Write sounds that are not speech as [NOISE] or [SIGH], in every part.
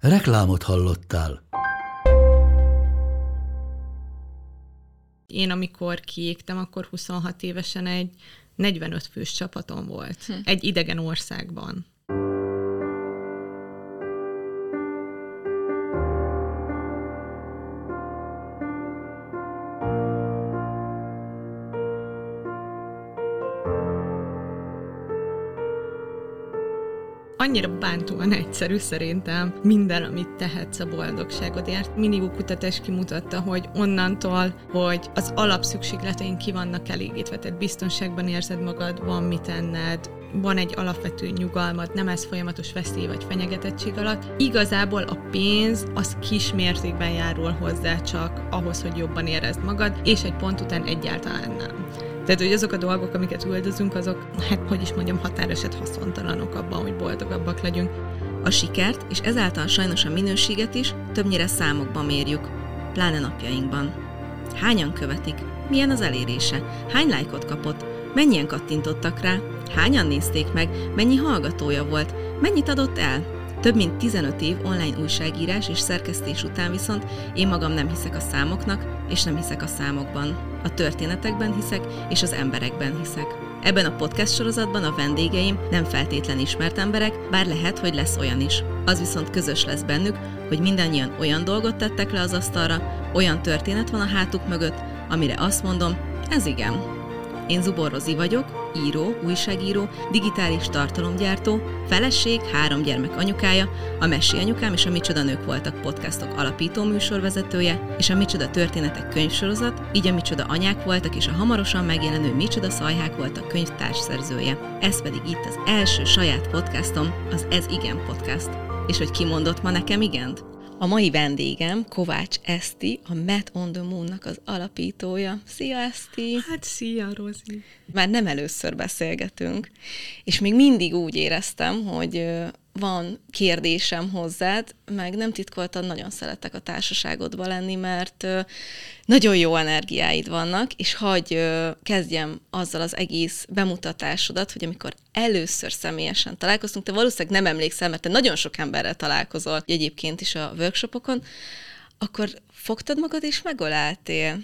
Reklámot hallottál. Én amikor kiégtem, akkor 26 évesen egy 45 fős csapatom volt. Hm. Egy idegen országban. Annyira bántóan egyszerű szerintem minden, amit tehetsz a boldogságodért. Minigó kutatás kimutatta, hogy onnantól, hogy az alapszükségleteink ki vannak elégítve, tehát biztonságban érzed magad, van mit enned, van egy alapvető nyugalmad, nem ez folyamatos veszély vagy fenyegetettség alatt. Igazából a pénz az kis mértékben járul hozzá csak ahhoz, hogy jobban érezd magad, és egy pont után egyáltalán nem. Tehát, hogy azok a dolgok, amiket üldözünk, azok, hát hogy is mondjam, határeset haszontalanok abban, hogy boldogabbak legyünk. A sikert, és ezáltal sajnos a minőséget is többnyire számokban mérjük, pláne napjainkban. Hányan követik? Milyen az elérése? Hány lájkot kapott? Mennyien kattintottak rá? Hányan nézték meg? Mennyi hallgatója volt? Mennyit adott el? Több mint 15 év online újságírás és szerkesztés után viszont én magam nem hiszek a számoknak, és nem hiszek a számokban. A történetekben hiszek, és az emberekben hiszek. Ebben a podcast sorozatban a vendégeim nem feltétlen ismert emberek, bár lehet, hogy lesz olyan is. Az viszont közös lesz bennük, hogy mindannyian olyan dolgot tettek le az asztalra, olyan történet van a hátuk mögött, amire azt mondom, ez igen, én Zubor Rozi vagyok, író, újságíró, digitális tartalomgyártó, feleség, három gyermek anyukája, a Messi anyukám és a Micsoda Nők voltak podcastok alapító műsorvezetője, és a Micsoda Történetek könyvsorozat, így a Micsoda Anyák voltak, és a hamarosan megjelenő Micsoda Szajhák voltak könyvtársszerzője. Ez pedig itt az első saját podcastom, az Ez Igen Podcast. És hogy kimondott ma nekem igent? A mai vendégem Kovács Eszti, a Met on the Moon-nak az alapítója. Szia, Eszti! Hát szia, Rozi! Már nem először beszélgetünk, és még mindig úgy éreztem, hogy van kérdésem hozzád, meg nem titkoltan nagyon szeretek a társaságodba lenni, mert nagyon jó energiáid vannak, és hagy kezdjem azzal az egész bemutatásodat, hogy amikor először személyesen találkoztunk, te valószínűleg nem emlékszel, mert te nagyon sok emberrel találkozol egyébként is a workshopokon, akkor fogtad magad és megöleltél.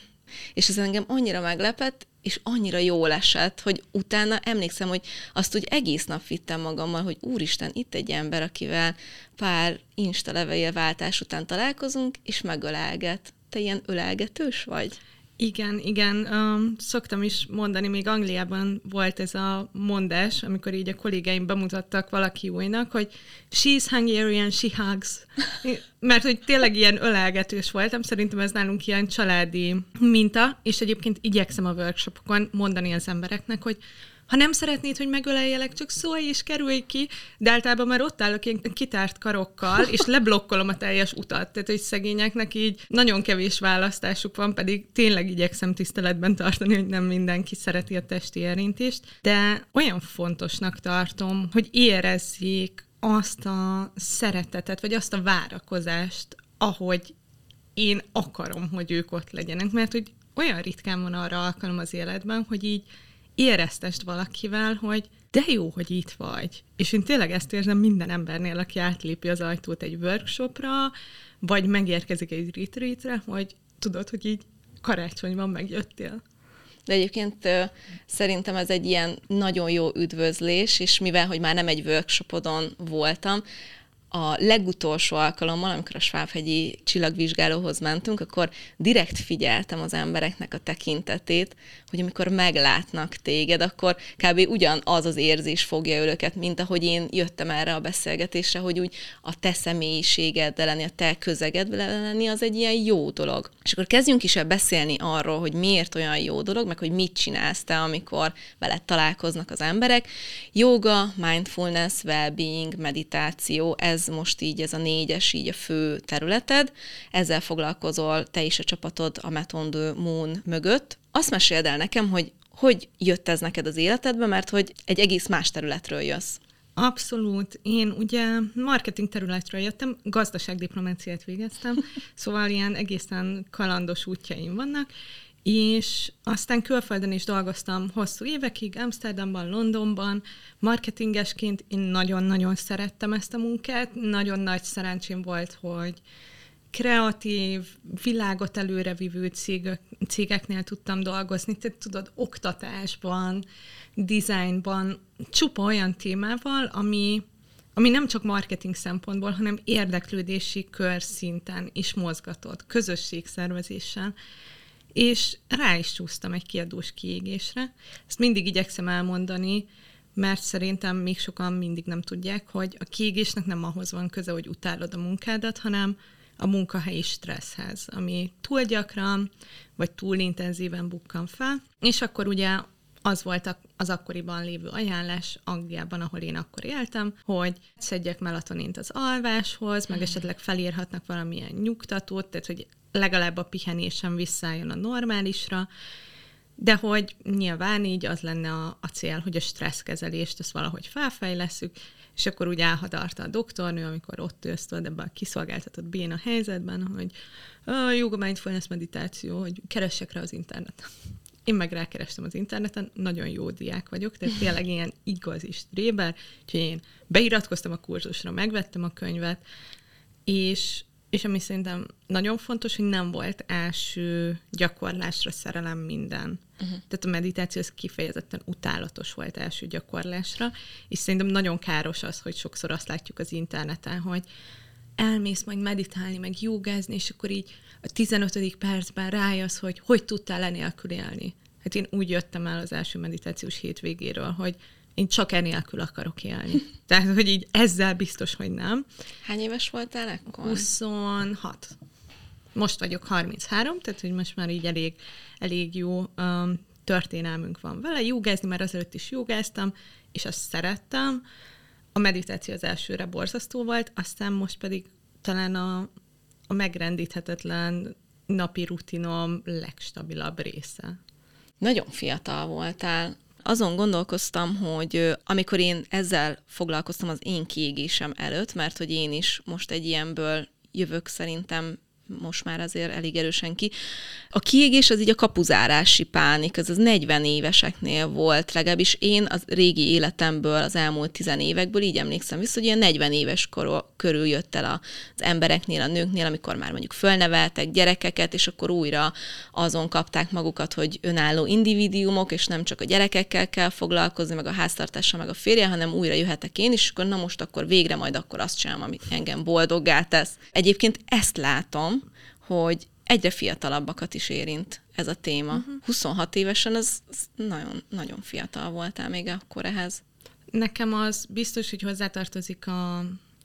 És ez engem annyira meglepett, és annyira jól esett, hogy utána emlékszem, hogy azt úgy egész nap vittem magammal, hogy úristen, itt egy ember, akivel pár insta váltás után találkozunk, és megölelget. Te ilyen ölelgetős vagy? Igen, igen. Um, szoktam is mondani, még Angliában volt ez a mondás, amikor így a kollégáim bemutattak valaki újnak, hogy she's Hungarian, she hugs. [LAUGHS] Mert hogy tényleg ilyen ölelgetős voltam, szerintem ez nálunk ilyen családi minta, és egyébként igyekszem a workshopokon mondani az embereknek, hogy ha nem szeretnéd, hogy megöleljelek, csak szólj és kerülj ki, de általában már ott állok ilyen kitárt karokkal, és [LAUGHS] leblokkolom a teljes utat. Tehát, hogy szegényeknek így nagyon kevés választásuk van, pedig tényleg igyekszem tiszteletben tartani, hogy nem mindenki szereti a testi érintést, de olyan fontosnak tartom, hogy érezzék azt a szeretetet, vagy azt a várakozást, ahogy én akarom, hogy ők ott legyenek, mert hogy olyan ritkán van arra alkalom az életben, hogy így éreztest valakivel, hogy de jó, hogy itt vagy. És én tényleg ezt érzem minden embernél, aki átlépi az ajtót egy workshopra, vagy megérkezik egy retreatre, hogy tudod, hogy így karácsonyban megjöttél. De egyébként szerintem ez egy ilyen nagyon jó üdvözlés, és mivel, hogy már nem egy workshopodon voltam, a legutolsó alkalommal, amikor a Svábhegyi csillagvizsgálóhoz mentünk, akkor direkt figyeltem az embereknek a tekintetét, hogy amikor meglátnak téged, akkor kb. ugyanaz az érzés fogja őket, mint ahogy én jöttem erre a beszélgetésre, hogy úgy a te személyiségeddel lenni, a te közegedvel lenni, az egy ilyen jó dolog. És akkor kezdjünk is el beszélni arról, hogy miért olyan jó dolog, meg hogy mit csinálsz te, amikor veled találkoznak az emberek. Yoga, mindfulness, well-being, meditáció, ez most így, ez a négyes, így a fő területed. Ezzel foglalkozol te is a csapatod a Metondő Moon mögött. Azt meséld el nekem, hogy hogy jött ez neked az életedbe, mert hogy egy egész más területről jössz. Abszolút. Én ugye marketing területről jöttem, gazdaságdiplomáciát végeztem, [LAUGHS] szóval ilyen egészen kalandos útjaim vannak, és aztán külföldön is dolgoztam hosszú évekig, Amsterdamban, Londonban, marketingesként. Én nagyon-nagyon szerettem ezt a munkát, nagyon nagy szerencsém volt, hogy kreatív, világot előrevívő cégek, cégeknél tudtam dolgozni, tehát tudod, oktatásban, dizájnban, csupa olyan témával, ami, ami nem csak marketing szempontból, hanem érdeklődési kör szinten is mozgatott, közösségszervezéssel és rá is csúsztam egy kiadós kiégésre. Ezt mindig igyekszem elmondani, mert szerintem még sokan mindig nem tudják, hogy a kiégésnek nem ahhoz van köze, hogy utálod a munkádat, hanem a munkahelyi stresszhez, ami túl gyakran, vagy túl intenzíven bukkan fel. És akkor ugye az volt az akkoriban lévő ajánlás Angliában, ahol én akkor éltem, hogy szedjek melatonint az alváshoz, meg esetleg felírhatnak valamilyen nyugtatót, tehát hogy legalább a pihenésem visszajön a normálisra, de hogy nyilván így az lenne a, a cél, hogy a stresszkezelést azt valahogy felfejleszük, és akkor úgy elhadarta a doktornő, amikor ott ülsz ebben a kiszolgáltatott béna helyzetben, hogy a yoga mindfulness meditáció, hogy keressek rá az interneten. Én meg rákerestem az interneten, nagyon jó diák vagyok, tehát tényleg ilyen igazi stréber, úgyhogy én beiratkoztam a kurzusra, megvettem a könyvet, és és ami szerintem nagyon fontos, hogy nem volt első gyakorlásra szerelem minden. Uh-huh. Tehát a meditáció az kifejezetten utálatos volt első gyakorlásra, és szerintem nagyon káros az, hogy sokszor azt látjuk az interneten, hogy elmész majd meditálni, meg jogázni, és akkor így a 15. percben rájössz, hogy hogy tudtál enélkül élni. Hát én úgy jöttem el az első meditációs hétvégéről, hogy én csak enélkül akarok élni. [LAUGHS] Tehát, hogy így ezzel biztos, hogy nem. Hány éves voltál ekkor? 26. Most vagyok 33, tehát hogy most már így elég, elég jó um, történelmünk van vele. Jogázni, mert azelőtt is jogáztam, és azt szerettem. A meditáció az elsőre borzasztó volt, aztán most pedig talán a, a megrendíthetetlen napi rutinom legstabilabb része. Nagyon fiatal voltál azon gondolkoztam, hogy amikor én ezzel foglalkoztam az én kiégésem előtt, mert hogy én is most egy ilyenből jövök szerintem most már azért elég erősen ki. A kiégés az így a kapuzárási pánik, ez az 40 éveseknél volt, legalábbis én az régi életemből, az elmúlt 10 évekből így emlékszem vissza, hogy ilyen 40 éves kor, körül jött el az embereknél, a nőknél, amikor már mondjuk fölneveltek gyerekeket, és akkor újra azon kapták magukat, hogy önálló individuumok, és nem csak a gyerekekkel kell foglalkozni, meg a háztartással, meg a férje, hanem újra jöhetek én és akkor na most akkor végre majd akkor azt csinálom, ami engem boldoggá tesz. Egyébként ezt látom, hogy egyre fiatalabbakat is érint ez a téma. Uh-huh. 26 évesen az, az nagyon, nagyon fiatal voltál még akkor ehhez. Nekem az biztos, hogy hozzátartozik a,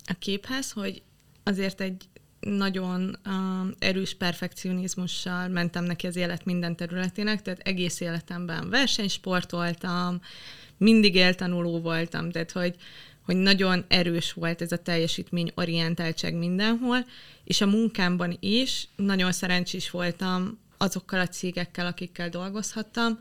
a képhez, hogy azért egy nagyon uh, erős perfekcionizmussal mentem neki az élet minden területének, tehát egész életemben versenysportoltam, mindig éltanuló voltam, tehát hogy hogy nagyon erős volt ez a teljesítmény orientáltság mindenhol, és a munkámban is nagyon szerencsés voltam azokkal a cégekkel, akikkel dolgozhattam,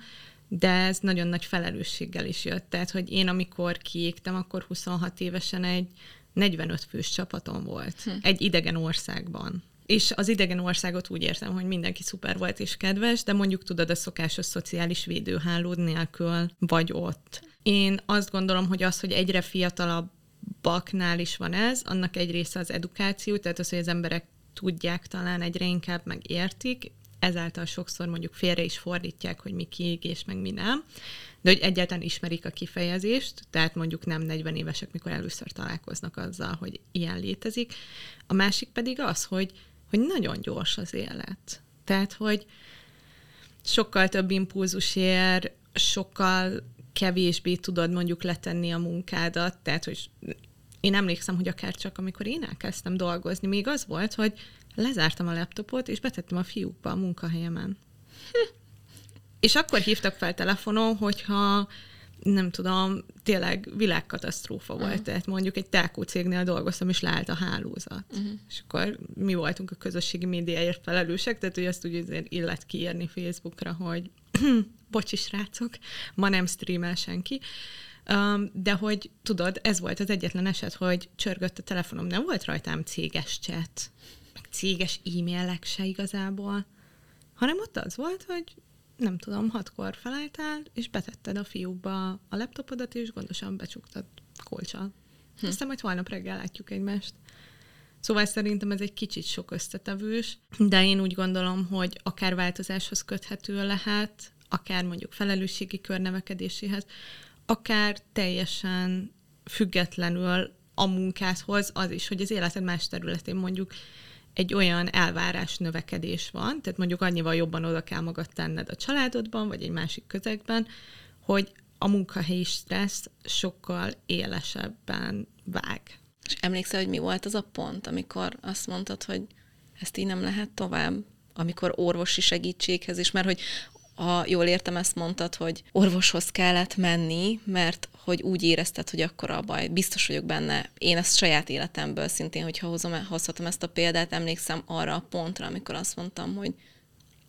de ez nagyon nagy felelősséggel is jött. Tehát, hogy én amikor kiégtem, akkor 26 évesen egy 45 fős csapatom volt. Hm. Egy idegen országban. És az idegen országot úgy értem, hogy mindenki szuper volt és kedves, de mondjuk tudod, a szokásos szociális védőhálód nélkül vagy ott. Én azt gondolom, hogy az, hogy egyre fiatalabbaknál is van ez, annak egy része az edukáció, tehát az, hogy az emberek tudják talán egyre inkább megértik, ezáltal sokszor mondjuk félre is fordítják, hogy mi kiégés, meg mi nem. de hogy egyáltalán ismerik a kifejezést, tehát mondjuk nem 40 évesek, mikor először találkoznak azzal, hogy ilyen létezik. A másik pedig az, hogy, hogy nagyon gyors az élet. Tehát, hogy sokkal több impulzus ér, sokkal kevésbé tudod mondjuk letenni a munkádat, tehát, hogy én emlékszem, hogy akár csak amikor én elkezdtem dolgozni, még az volt, hogy lezártam a laptopot, és betettem a fiúkba a munkahelyemen. és akkor hívtak fel telefonon, hogyha nem tudom, tényleg világkatasztrófa volt. Uh-huh. Tehát mondjuk egy telkó cégnél dolgoztam, és leállt a hálózat. Uh-huh. És akkor mi voltunk a közösségi médiáért felelősek, tehát hogy azt úgy azért illet kiírni Facebookra, hogy [CLEARS THROAT] bocsi srácok, ma nem streamel senki. Um, de hogy tudod, ez volt az egyetlen eset, hogy csörgött a telefonom, nem volt rajtam céges chat, meg céges e-mailek se igazából, hanem ott az volt, hogy nem tudom, hatkor felálltál, és betetted a fiúkba a laptopodat, és gondosan becsuktad kolcsal. Hm. Aztán majd holnap reggel látjuk egymást. Szóval szerintem ez egy kicsit sok összetevős, de én úgy gondolom, hogy akár változáshoz köthető lehet, akár mondjuk felelősségi kör akár teljesen függetlenül a munkádhoz az is, hogy az életed más területén mondjuk egy olyan elvárás növekedés van, tehát mondjuk annyival jobban oda kell magad tenned a családodban, vagy egy másik közegben, hogy a munkahelyi stressz sokkal élesebben vág. És emlékszel, hogy mi volt az a pont, amikor azt mondtad, hogy ezt így nem lehet tovább? Amikor orvosi segítséghez is, mert hogy ha jól értem, ezt mondtad, hogy orvoshoz kellett menni, mert hogy úgy érezted, hogy akkor a baj. Biztos vagyok benne. Én ezt saját életemből szintén, hogyha hozom, hozhatom ezt a példát, emlékszem arra a pontra, amikor azt mondtam, hogy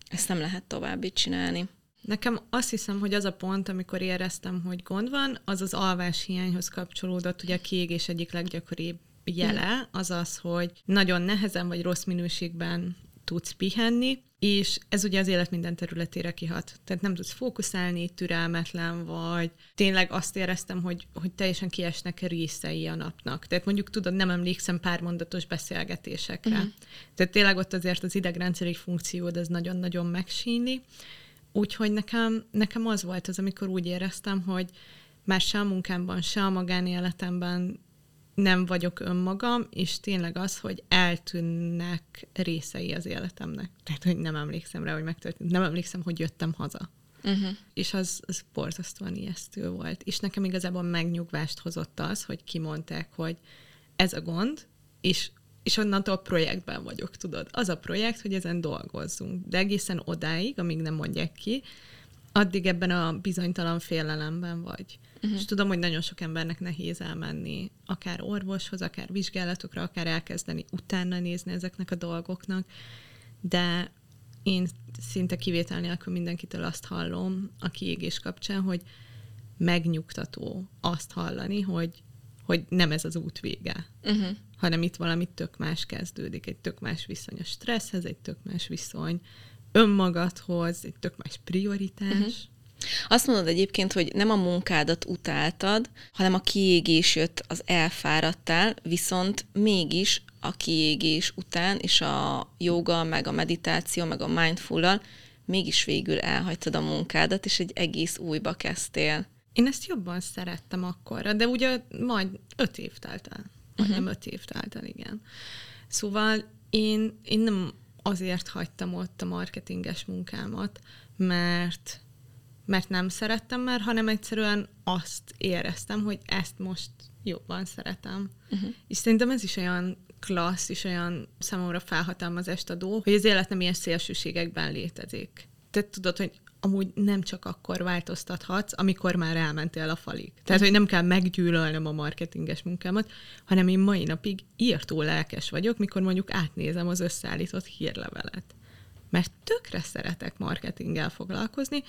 ezt nem lehet tovább így csinálni. Nekem azt hiszem, hogy az a pont, amikor éreztem, hogy gond van, az az alvás hiányhoz kapcsolódott. Ugye a kiégés egyik leggyakoribb jele az az, hogy nagyon nehezen vagy rossz minőségben tudsz pihenni, és ez ugye az élet minden területére kihat. Tehát nem tudsz fókuszálni, türelmetlen vagy. Tényleg azt éreztem, hogy, hogy teljesen kiesnek részei a napnak. Tehát mondjuk tudod, nem emlékszem pár mondatos beszélgetésekre. Uh-huh. Tehát tényleg ott azért az idegrendszeri funkciód az nagyon-nagyon megsínli. Úgyhogy nekem, nekem az volt az, amikor úgy éreztem, hogy már se a munkámban, se a magánéletemben nem vagyok önmagam, és tényleg az, hogy eltűnnek részei az életemnek. Tehát, hogy nem emlékszem rá, hogy megtörtént. Nem emlékszem, hogy jöttem haza. Uh-huh. És az, az borzasztóan ijesztő volt. És nekem igazából megnyugvást hozott az, hogy kimondták, hogy ez a gond, és, és onnantól projektben vagyok, tudod. Az a projekt, hogy ezen dolgozzunk. De egészen odáig, amíg nem mondják ki, addig ebben a bizonytalan félelemben vagy. Uh-huh. És tudom, hogy nagyon sok embernek nehéz elmenni, akár orvoshoz, akár vizsgálatokra, akár elkezdeni utána nézni ezeknek a dolgoknak, de én szinte kivétel nélkül mindenkitől azt hallom a kiégés kapcsán, hogy megnyugtató azt hallani, hogy, hogy nem ez az út vége, uh-huh. hanem itt valami tök más kezdődik, egy tök más viszony a stresszhez, egy tök más viszony önmagadhoz, egy tök más prioritás. Uh-huh. Azt mondod egyébként, hogy nem a munkádat utáltad, hanem a kiégés jött, az elfáradtál, viszont mégis a kiégés után, és a joga, meg a meditáció, meg a mindful mégis végül elhagytad a munkádat, és egy egész újba kezdtél. Én ezt jobban szerettem akkor, de ugye majd öt év telt el. Majdnem uh-huh. öt év telt el, igen. Szóval én, én nem azért hagytam ott a marketinges munkámat, mert mert nem szerettem már, hanem egyszerűen azt éreztem, hogy ezt most jobban szeretem. Uh-huh. És szerintem ez is olyan klassz, és olyan számomra felhatalmazást adó, hogy az élet nem ilyen szélsőségekben létezik. Tehát tudod, hogy amúgy nem csak akkor változtathatsz, amikor már elmentél a falig. Tehát, hogy nem kell meggyűlölnöm a marketinges munkámat, hanem én mai napig írtó lelkes vagyok, mikor mondjuk átnézem az összeállított hírlevelet. Mert tökre szeretek marketinggel foglalkozni,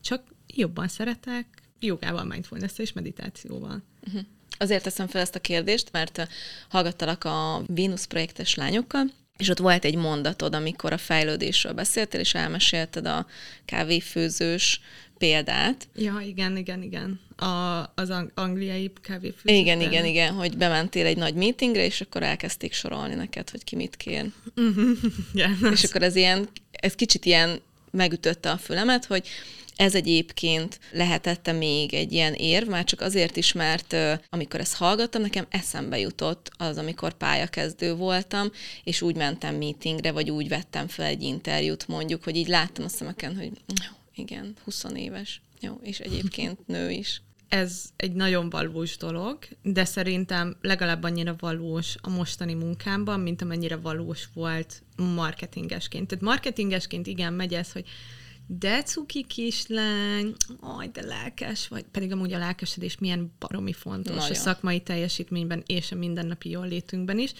csak jobban szeretek jogával, mindfulness és meditációval. Uh-huh. Azért teszem fel ezt a kérdést, mert hallgattalak a Venus projektes lányokkal, és ott volt egy mondatod, amikor a fejlődésről beszéltél, és elmesélted a kávéfőzős példát. Ja, igen, igen, igen. A, az angliai kávéfőző. Igen, igen, igen, hogy bementél egy nagy meetingre, és akkor elkezdték sorolni neked, hogy ki mit kér. [LAUGHS] Yeah, és akkor ez ilyen, ez kicsit ilyen megütötte a fülemet, hogy Ez egyébként lehetette még egy ilyen érv, már csak azért is, mert amikor ezt hallgattam, nekem eszembe jutott az, amikor pályakezdő voltam, és úgy mentem meetingre, vagy úgy vettem fel egy interjút mondjuk, hogy így láttam a szemeken, hogy igen, 20 éves, jó, és egyébként nő is ez egy nagyon valós dolog, de szerintem legalább annyira valós a mostani munkámban, mint amennyire valós volt marketingesként. Tehát marketingesként igen, megy ez, hogy de cuki kislány, aj, de lelkes vagy, pedig amúgy a lelkesedés milyen baromi fontos Nagyon. a szakmai teljesítményben és a mindennapi jól létünkben is,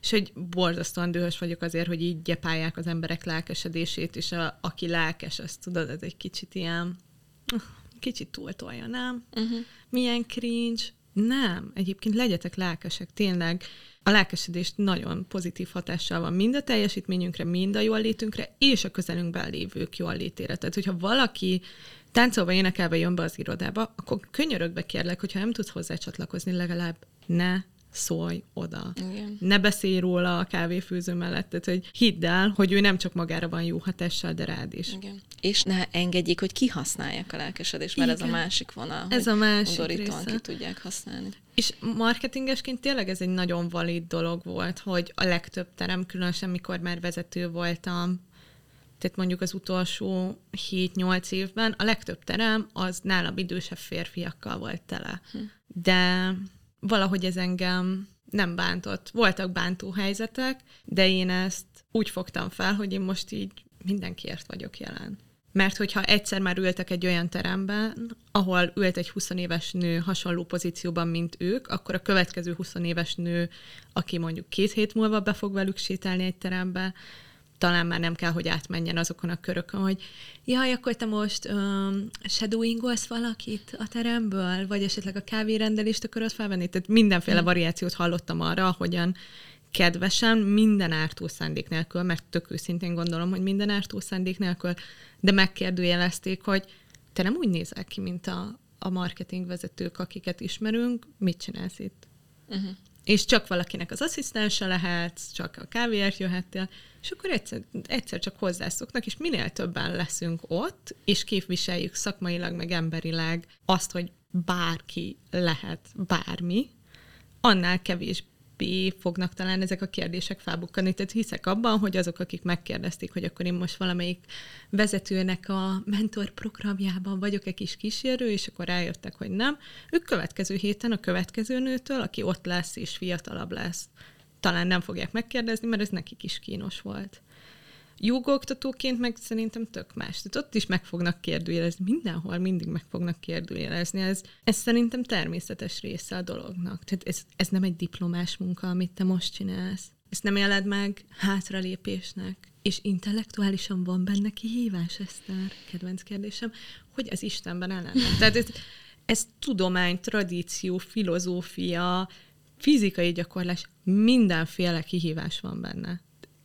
és hogy borzasztóan dühös vagyok azért, hogy így gyepálják az emberek lelkesedését, és a, aki lelkes, azt tudod, ez egy kicsit ilyen kicsit túltolja, nem? Uh-huh. Milyen cringe. Nem, egyébként legyetek lelkesek, tényleg a lelkesedés nagyon pozitív hatással van mind a teljesítményünkre, mind a jól létünkre, és a közelünkben lévők jól létére. Tehát, hogyha valaki táncolva, énekelve jön be az irodába, akkor könyörögbe kérlek, hogyha nem tudsz hozzá csatlakozni, legalább ne szólj oda. Igen. Ne beszélj róla a kávéfőző mellett, tehát hogy hidd el, hogy ő nem csak magára van jó hatással, de rád is. Igen. És ne engedjék, hogy kihasználják a lelkesedést, mert Igen. ez a másik vonal, ez a másik része. ki tudják használni. És marketingesként tényleg ez egy nagyon valid dolog volt, hogy a legtöbb terem, különösen mikor már vezető voltam, tehát mondjuk az utolsó 7-8 évben a legtöbb terem az nálam idősebb férfiakkal volt tele. Hm. De valahogy ez engem nem bántott. Voltak bántó helyzetek, de én ezt úgy fogtam fel, hogy én most így mindenkiért vagyok jelen. Mert hogyha egyszer már ültek egy olyan teremben, ahol ült egy 20 éves nő hasonló pozícióban, mint ők, akkor a következő 20 éves nő, aki mondjuk két hét múlva be fog velük sétálni egy terembe, talán már nem kell, hogy átmenjen azokon a körökön, hogy jaj, akkor te most um, shadowingolsz valakit a teremből, vagy esetleg a kávérendelést akarod felvenni? Tehát mindenféle mm. variációt hallottam arra, hogyan kedvesen, minden ártó szándék nélkül, mert tök őszintén gondolom, hogy minden ártó szándék nélkül, de megkérdőjelezték, hogy te nem úgy nézel ki, mint a, a marketing vezetők, akiket ismerünk, mit csinálsz itt? Uh-huh és csak valakinek az asszisztense lehetsz, csak a kávéért jöhettél, és akkor egyszer, egyszer csak hozzászoknak, és minél többen leszünk ott, és képviseljük szakmailag, meg emberileg azt, hogy bárki lehet bármi, annál kevés fognak talán ezek a kérdések felbukkani. Tehát hiszek abban, hogy azok, akik megkérdezték, hogy akkor én most valamelyik vezetőnek a mentor programjában vagyok egy kis kísérő, és akkor rájöttek, hogy nem, ők következő héten a következő nőtől, aki ott lesz és fiatalabb lesz, talán nem fogják megkérdezni, mert ez nekik is kínos volt jogoktatóként meg szerintem tök más. Tehát ott is meg fognak kérdőjelezni, mindenhol mindig meg fognak kérdőjelezni. Ez, ez szerintem természetes része a dolognak. Tehát ez, ez nem egy diplomás munka, amit te most csinálsz. Ezt nem éled meg hátralépésnek. És intellektuálisan van benne kihívás, Eszter, kedvenc kérdésem, hogy az Istenben ellen. Tehát ez, ez tudomány, tradíció, filozófia, fizikai gyakorlás, mindenféle kihívás van benne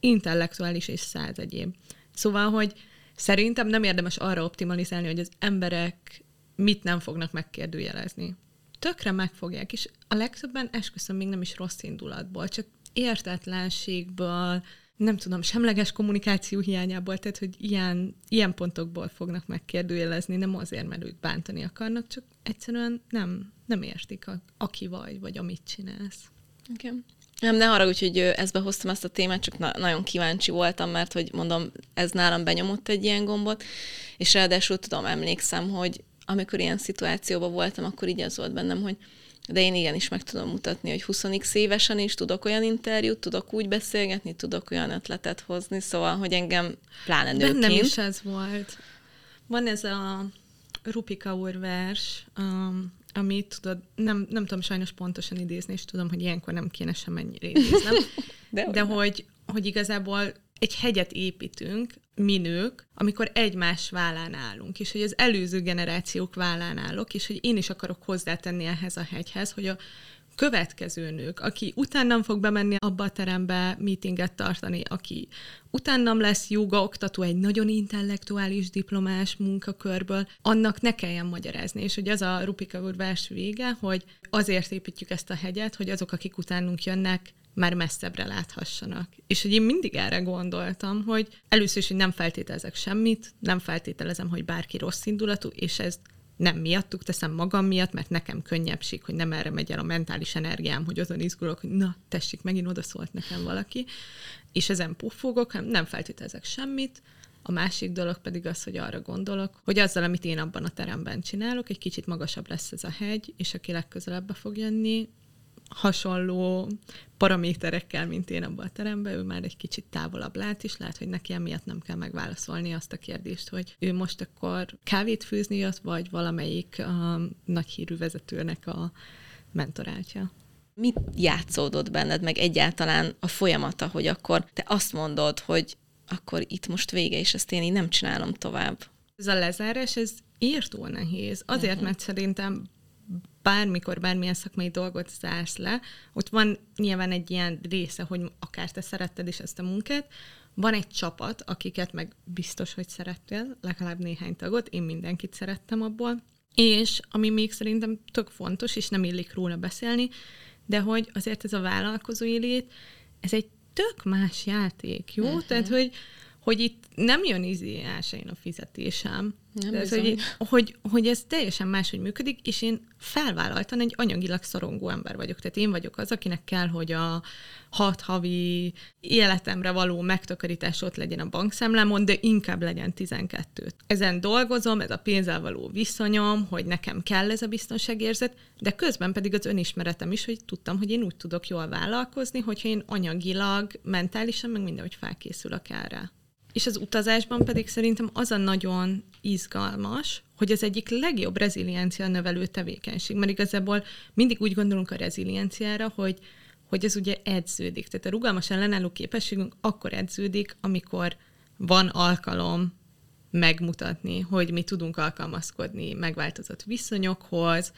intellektuális és száz egyéb. Szóval, hogy szerintem nem érdemes arra optimalizálni, hogy az emberek mit nem fognak megkérdőjelezni. Tökre megfogják, és a legtöbben esküszöm még nem is rossz indulatból, csak értetlenségből, nem tudom, semleges kommunikáció hiányából, tehát, hogy ilyen, ilyen pontokból fognak megkérdőjelezni, nem azért, mert őt bántani akarnak, csak egyszerűen nem, nem értik, a, aki vagy, vagy amit csinálsz. Igen. Nem, ne haragudj, hogy ezt behoztam ezt a témát, csak na- nagyon kíváncsi voltam, mert hogy mondom, ez nálam benyomott egy ilyen gombot, és ráadásul tudom, emlékszem, hogy amikor ilyen szituációban voltam, akkor így az volt bennem, hogy de én igenis meg tudom mutatni, hogy 20 évesen is tudok olyan interjút, tudok úgy beszélgetni, tudok olyan ötletet hozni, szóval, hogy engem pláne nőként... Bennem is ez volt. Van ez a Rupika úr vers, um, ami tudod, nem, nem tudom sajnos pontosan idézni, és tudom, hogy ilyenkor nem kéne sem ennyire idéznem, [LAUGHS] de, de hogy, hogy igazából egy hegyet építünk, mi nők, amikor egymás vállán állunk, és hogy az előző generációk vállán állok, és hogy én is akarok hozzátenni ehhez a hegyhez, hogy a következő nők, aki utánam fog bemenni abba a terembe meetinget tartani, aki utánam lesz joga oktató egy nagyon intellektuális diplomás munkakörből, annak ne kelljen magyarázni. És hogy az a Rupika úr vége, hogy azért építjük ezt a hegyet, hogy azok, akik utánunk jönnek, már messzebbre láthassanak. És hogy én mindig erre gondoltam, hogy először is, hogy nem feltételezek semmit, nem feltételezem, hogy bárki rossz indulatú, és ez nem miattuk teszem magam miatt, mert nekem könnyebbség, hogy nem erre megy el a mentális energiám, hogy azon izgulok, hogy na, tessék, megint odaszólt nekem valaki, és ezen puffogok, hanem nem feltételezek semmit, a másik dolog pedig az, hogy arra gondolok, hogy azzal, amit én abban a teremben csinálok, egy kicsit magasabb lesz ez a hegy, és aki legközelebbe fog jönni, hasonló paraméterekkel, mint én abban a teremben, ő már egy kicsit távolabb lát, és lehet, hogy neki emiatt nem kell megválaszolni azt a kérdést, hogy ő most akkor kávét főzni jött, vagy valamelyik um, nagy hírű vezetőnek a mentorátja. Mit játszódott benned, meg egyáltalán a folyamata, hogy akkor te azt mondod, hogy akkor itt most vége, és ezt én így nem csinálom tovább. Ez a lezárás, ez írtó nehéz. Azért, uh-huh. mert szerintem bármikor bármilyen szakmai dolgot zársz le, ott van nyilván egy ilyen része, hogy akár te szeretted is ezt a munkát, van egy csapat, akiket meg biztos, hogy szerettél, legalább néhány tagot, én mindenkit szerettem abból, és ami még szerintem tök fontos, és nem illik róla beszélni, de hogy azért ez a vállalkozói lét, ez egy tök más játék, jó? Uh-huh. Tehát, hogy, hogy itt nem jön izé a fizetésem, nem Tehát, hogy, hogy, hogy ez teljesen máshogy működik, és én felvállaltan egy anyagilag szorongó ember vagyok. Tehát én vagyok az, akinek kell, hogy a hat havi életemre való megtakarítás ott legyen a bankszámlámon, de inkább legyen 12 Ezen dolgozom, ez a pénzzel való viszonyom, hogy nekem kell ez a biztonságérzet, de közben pedig az önismeretem is, hogy tudtam, hogy én úgy tudok jól vállalkozni, hogyha én anyagilag, mentálisan, meg mindenhogy felkészülök erre. És az utazásban pedig szerintem az a nagyon izgalmas, hogy az egyik legjobb reziliencia növelő tevékenység, mert igazából mindig úgy gondolunk a rezilienciára, hogy, hogy ez ugye edződik. Tehát a rugalmas ellenálló képességünk akkor edződik, amikor van alkalom megmutatni, hogy mi tudunk alkalmazkodni megváltozott viszonyokhoz,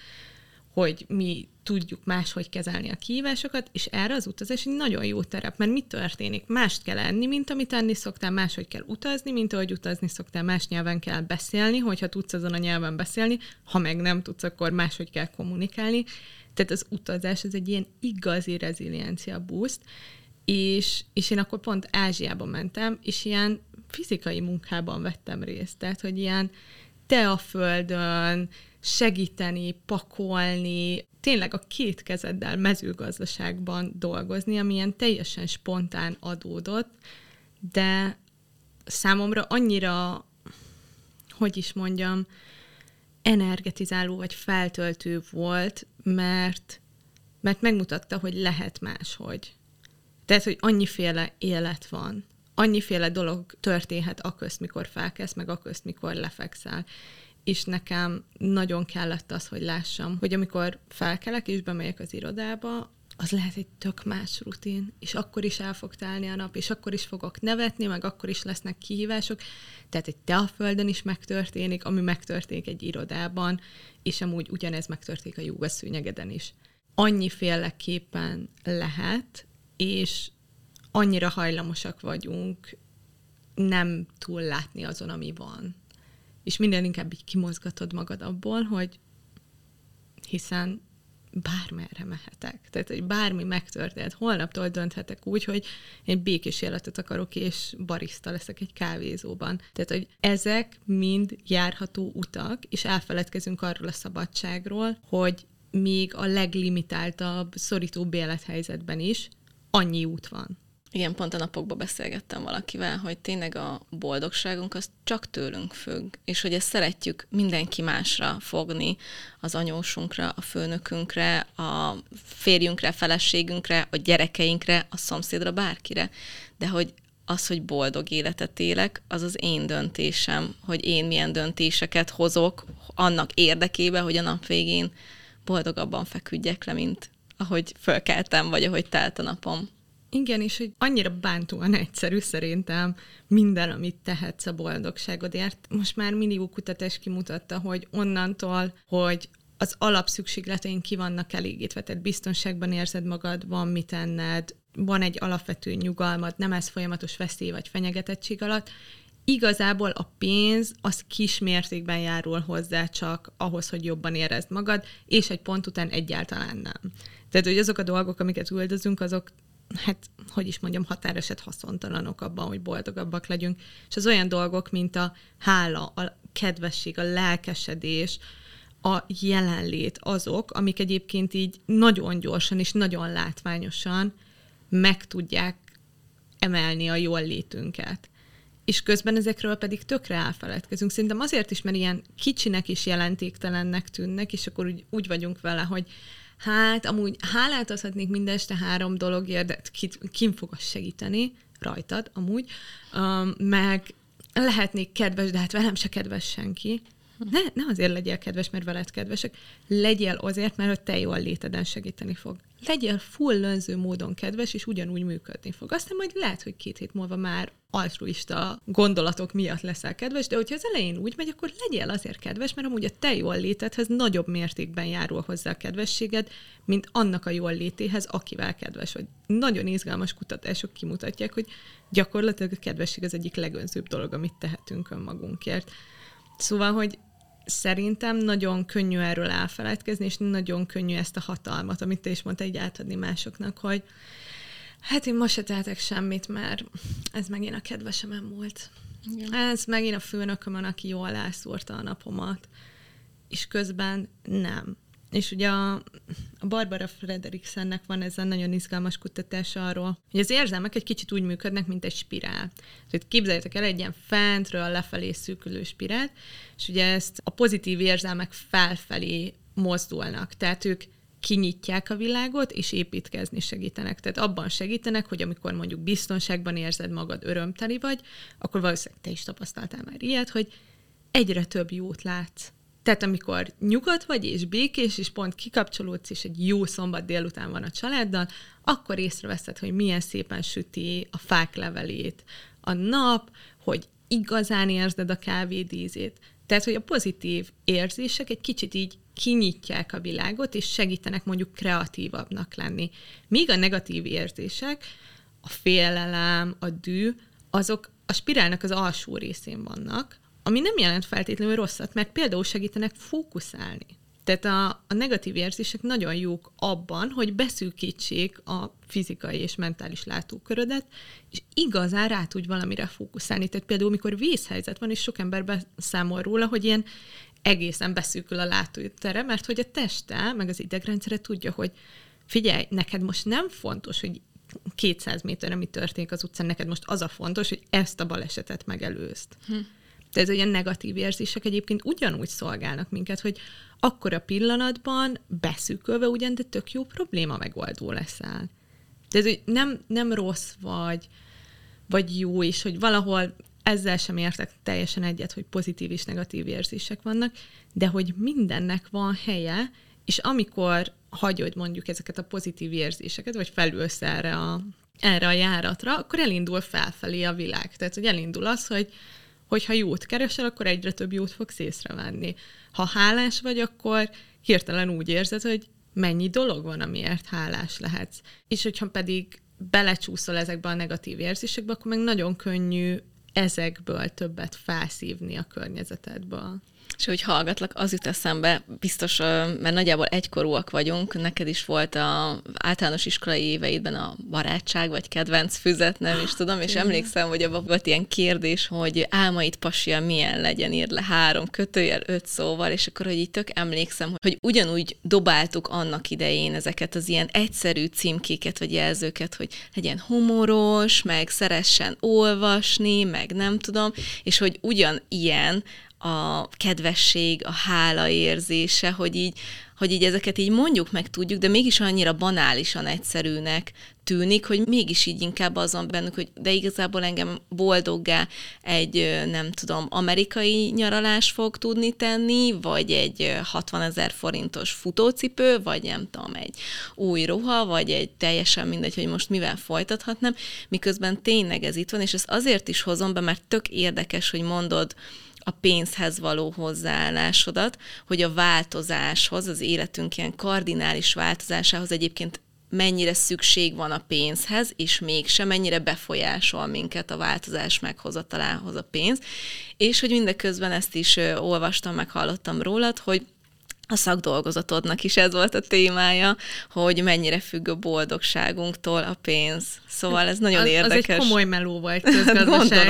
hogy mi tudjuk máshogy kezelni a kihívásokat, és erre az utazás egy nagyon jó terep, mert mi történik? Mást kell enni, mint amit enni szoktál, máshogy kell utazni, mint ahogy utazni szoktál, más nyelven kell beszélni, hogyha tudsz azon a nyelven beszélni, ha meg nem tudsz, akkor máshogy kell kommunikálni. Tehát az utazás ez egy ilyen igazi reziliencia boost, és, és én akkor pont Ázsiába mentem, és ilyen fizikai munkában vettem részt, tehát hogy ilyen te a földön, segíteni, pakolni, tényleg a két kezeddel mezőgazdaságban dolgozni, ami ilyen teljesen spontán adódott, de számomra annyira, hogy is mondjam, energetizáló vagy feltöltő volt, mert, mert megmutatta, hogy lehet máshogy. Tehát, hogy annyiféle élet van, annyiféle dolog történhet aközt, mikor felkezd, meg aközt, mikor lefekszel és nekem nagyon kellett az, hogy lássam, hogy amikor felkelek és bemegyek az irodába, az lehet egy tök más rutin, és akkor is el fog telni a nap, és akkor is fogok nevetni, meg akkor is lesznek kihívások. Tehát egy te a földön is megtörténik, ami megtörténik egy irodában, és amúgy ugyanez megtörténik a jóga szőnyegeden is. Annyiféleképpen lehet, és annyira hajlamosak vagyunk nem túl látni azon, ami van és minden inkább így kimozgatod magad abból, hogy hiszen bármerre mehetek. Tehát, hogy bármi megtörtént. Holnaptól dönthetek úgy, hogy én békés életet akarok, és barista leszek egy kávézóban. Tehát, hogy ezek mind járható utak, és elfeledkezünk arról a szabadságról, hogy még a leglimitáltabb, szorítóbb élethelyzetben is annyi út van. Igen, pont a napokban beszélgettem valakivel, hogy tényleg a boldogságunk az csak tőlünk függ, és hogy ezt szeretjük mindenki másra fogni, az anyósunkra, a főnökünkre, a férjünkre, feleségünkre, a gyerekeinkre, a szomszédra, bárkire. De hogy az, hogy boldog életet élek, az az én döntésem, hogy én milyen döntéseket hozok annak érdekében, hogy a nap végén boldogabban feküdjek le, mint ahogy fölkeltem, vagy ahogy telt a napom. Igen, és hogy annyira bántóan egyszerű szerintem minden, amit tehetsz a boldogságodért. Most már millió kutatás kimutatta, hogy onnantól, hogy az alapszükségleteink ki vannak elégítve, tehát biztonságban érzed magad, van mit enned, van egy alapvető nyugalmad, nem ez folyamatos veszély vagy fenyegetettség alatt, igazából a pénz az kis mértékben járul hozzá csak ahhoz, hogy jobban érezd magad, és egy pont után egyáltalán nem. Tehát, hogy azok a dolgok, amiket üldözünk, azok hát hogy is mondjam, határeset haszontalanok abban, hogy boldogabbak legyünk. És az olyan dolgok, mint a hála, a kedvesség, a lelkesedés, a jelenlét azok, amik egyébként így nagyon gyorsan és nagyon látványosan meg tudják emelni a jól létünket. És közben ezekről pedig tökre elfeledkezünk. Szerintem azért is, mert ilyen kicsinek is jelentéktelennek tűnnek, és akkor úgy, úgy vagyunk vele, hogy hát amúgy hálát adhatnék minden este három dologért, de ki, kim fog az segíteni? Rajtad, amúgy. Um, meg lehetnék kedves, de hát velem se kedves senki. Ne, ne azért legyél kedves, mert veled kedvesek, legyél azért, mert hogy te jól léteden segíteni fog. Legyél full módon kedves, és ugyanúgy működni fog. Aztán majd lehet, hogy két hét múlva már altruista gondolatok miatt leszel kedves, de hogyha az elején úgy megy, akkor legyél azért kedves, mert amúgy a te jól létedhez nagyobb mértékben járul hozzá a kedvességed, mint annak a jól létéhez, akivel kedves vagy. Nagyon izgalmas kutatások kimutatják, hogy gyakorlatilag a kedvesség az egyik legönzőbb dolog, amit tehetünk önmagunkért. Szóval, hogy szerintem nagyon könnyű erről elfelejtkezni, és nagyon könnyű ezt a hatalmat, amit te is mondtál, így átadni másoknak, hogy hát én most se tehetek semmit, mert ez megint a kedvesemem volt. Igen. Ez megint a főnökömön, aki jól elszúrta a napomat. És közben nem. És ugye a, a Barbara Frederiksennek van ez a nagyon izgalmas kutatás arról, hogy az érzelmek egy kicsit úgy működnek, mint egy spirál. Tehát képzeljétek el egy ilyen fentről lefelé szűkülő spirált, és ugye ezt a pozitív érzelmek felfelé mozdulnak. Tehát ők kinyitják a világot, és építkezni segítenek. Tehát abban segítenek, hogy amikor mondjuk biztonságban érzed magad, örömteli vagy, akkor valószínűleg te is tapasztaltál már ilyet, hogy egyre több jót látsz tehát amikor nyugodt vagy, és békés, és pont kikapcsolódsz, és egy jó szombat délután van a családdal, akkor észreveszed, hogy milyen szépen süti a fák levelét a nap, hogy igazán érzed a kávéd ízét. Tehát, hogy a pozitív érzések egy kicsit így kinyitják a világot, és segítenek mondjuk kreatívabbnak lenni. Míg a negatív érzések, a félelem, a dű, azok a spirálnak az alsó részén vannak, ami nem jelent feltétlenül rosszat, mert például segítenek fókuszálni. Tehát a, a negatív érzések nagyon jók abban, hogy beszűkítsék a fizikai és mentális látókörödet, és igazán rá tudj valamire fókuszálni. Tehát például, mikor vészhelyzet van, és sok ember beszámol róla, hogy ilyen egészen beszűkül a látótere, mert hogy a teste, meg az idegrendszere tudja, hogy figyelj, neked most nem fontos, hogy 200 méterre mi történik az utcán, neked most az a fontos, hogy ezt a balesetet megelőzd. Hm. Tehát olyan negatív érzések egyébként ugyanúgy szolgálnak minket, hogy akkor a pillanatban beszűkölve ugyan, de tök jó probléma megoldó leszel. Tehát, hogy nem, nem rossz vagy, vagy jó is, hogy valahol ezzel sem értek teljesen egyet, hogy pozitív és negatív érzések vannak, de hogy mindennek van helye, és amikor hagyod mondjuk ezeket a pozitív érzéseket, vagy felülsz erre a, erre a járatra, akkor elindul felfelé a világ. Tehát, hogy elindul az, hogy hogyha jót keresel, akkor egyre több jót fogsz észrevenni. Ha hálás vagy, akkor hirtelen úgy érzed, hogy mennyi dolog van, amiért hálás lehetsz. És hogyha pedig belecsúszol ezekbe a negatív érzésekbe, akkor meg nagyon könnyű ezekből többet felszívni a környezetedből és hogy hallgatlak, az jut eszembe, biztos, mert nagyjából egykorúak vagyunk, neked is volt a általános iskolai éveidben a barátság, vagy kedvenc füzet, nem is tudom, és emlékszem, hogy abban volt ilyen kérdés, hogy álmaid pasia milyen legyen, írd le három kötőjel, öt szóval, és akkor, hogy így tök emlékszem, hogy ugyanúgy dobáltuk annak idején ezeket az ilyen egyszerű címkéket, vagy jelzőket, hogy legyen humoros, meg szeressen olvasni, meg nem tudom, és hogy ugyan ilyen a kedvesség, a hála érzése, hogy így, hogy így ezeket így mondjuk meg tudjuk, de mégis annyira banálisan egyszerűnek tűnik, hogy mégis így inkább azon bennük, hogy de igazából engem boldoggá egy, nem tudom, amerikai nyaralás fog tudni tenni, vagy egy 60 ezer forintos futócipő, vagy nem tudom, egy új ruha, vagy egy teljesen mindegy, hogy most mivel folytathatnám, miközben tényleg ez itt van, és ezt azért is hozom be, mert tök érdekes, hogy mondod, a pénzhez való hozzáállásodat, hogy a változáshoz, az életünk ilyen kardinális változásához egyébként mennyire szükség van a pénzhez, és mégsem mennyire befolyásol minket a változás meghozatalához a pénz, és hogy mindeközben ezt is olvastam, meg hallottam rólad, hogy a szakdolgozatodnak is ez volt a témája, hogy mennyire függ a boldogságunktól a pénz. Szóval ez nagyon az, érdekes. Az egy komoly meló volt [LAUGHS] közgazdaság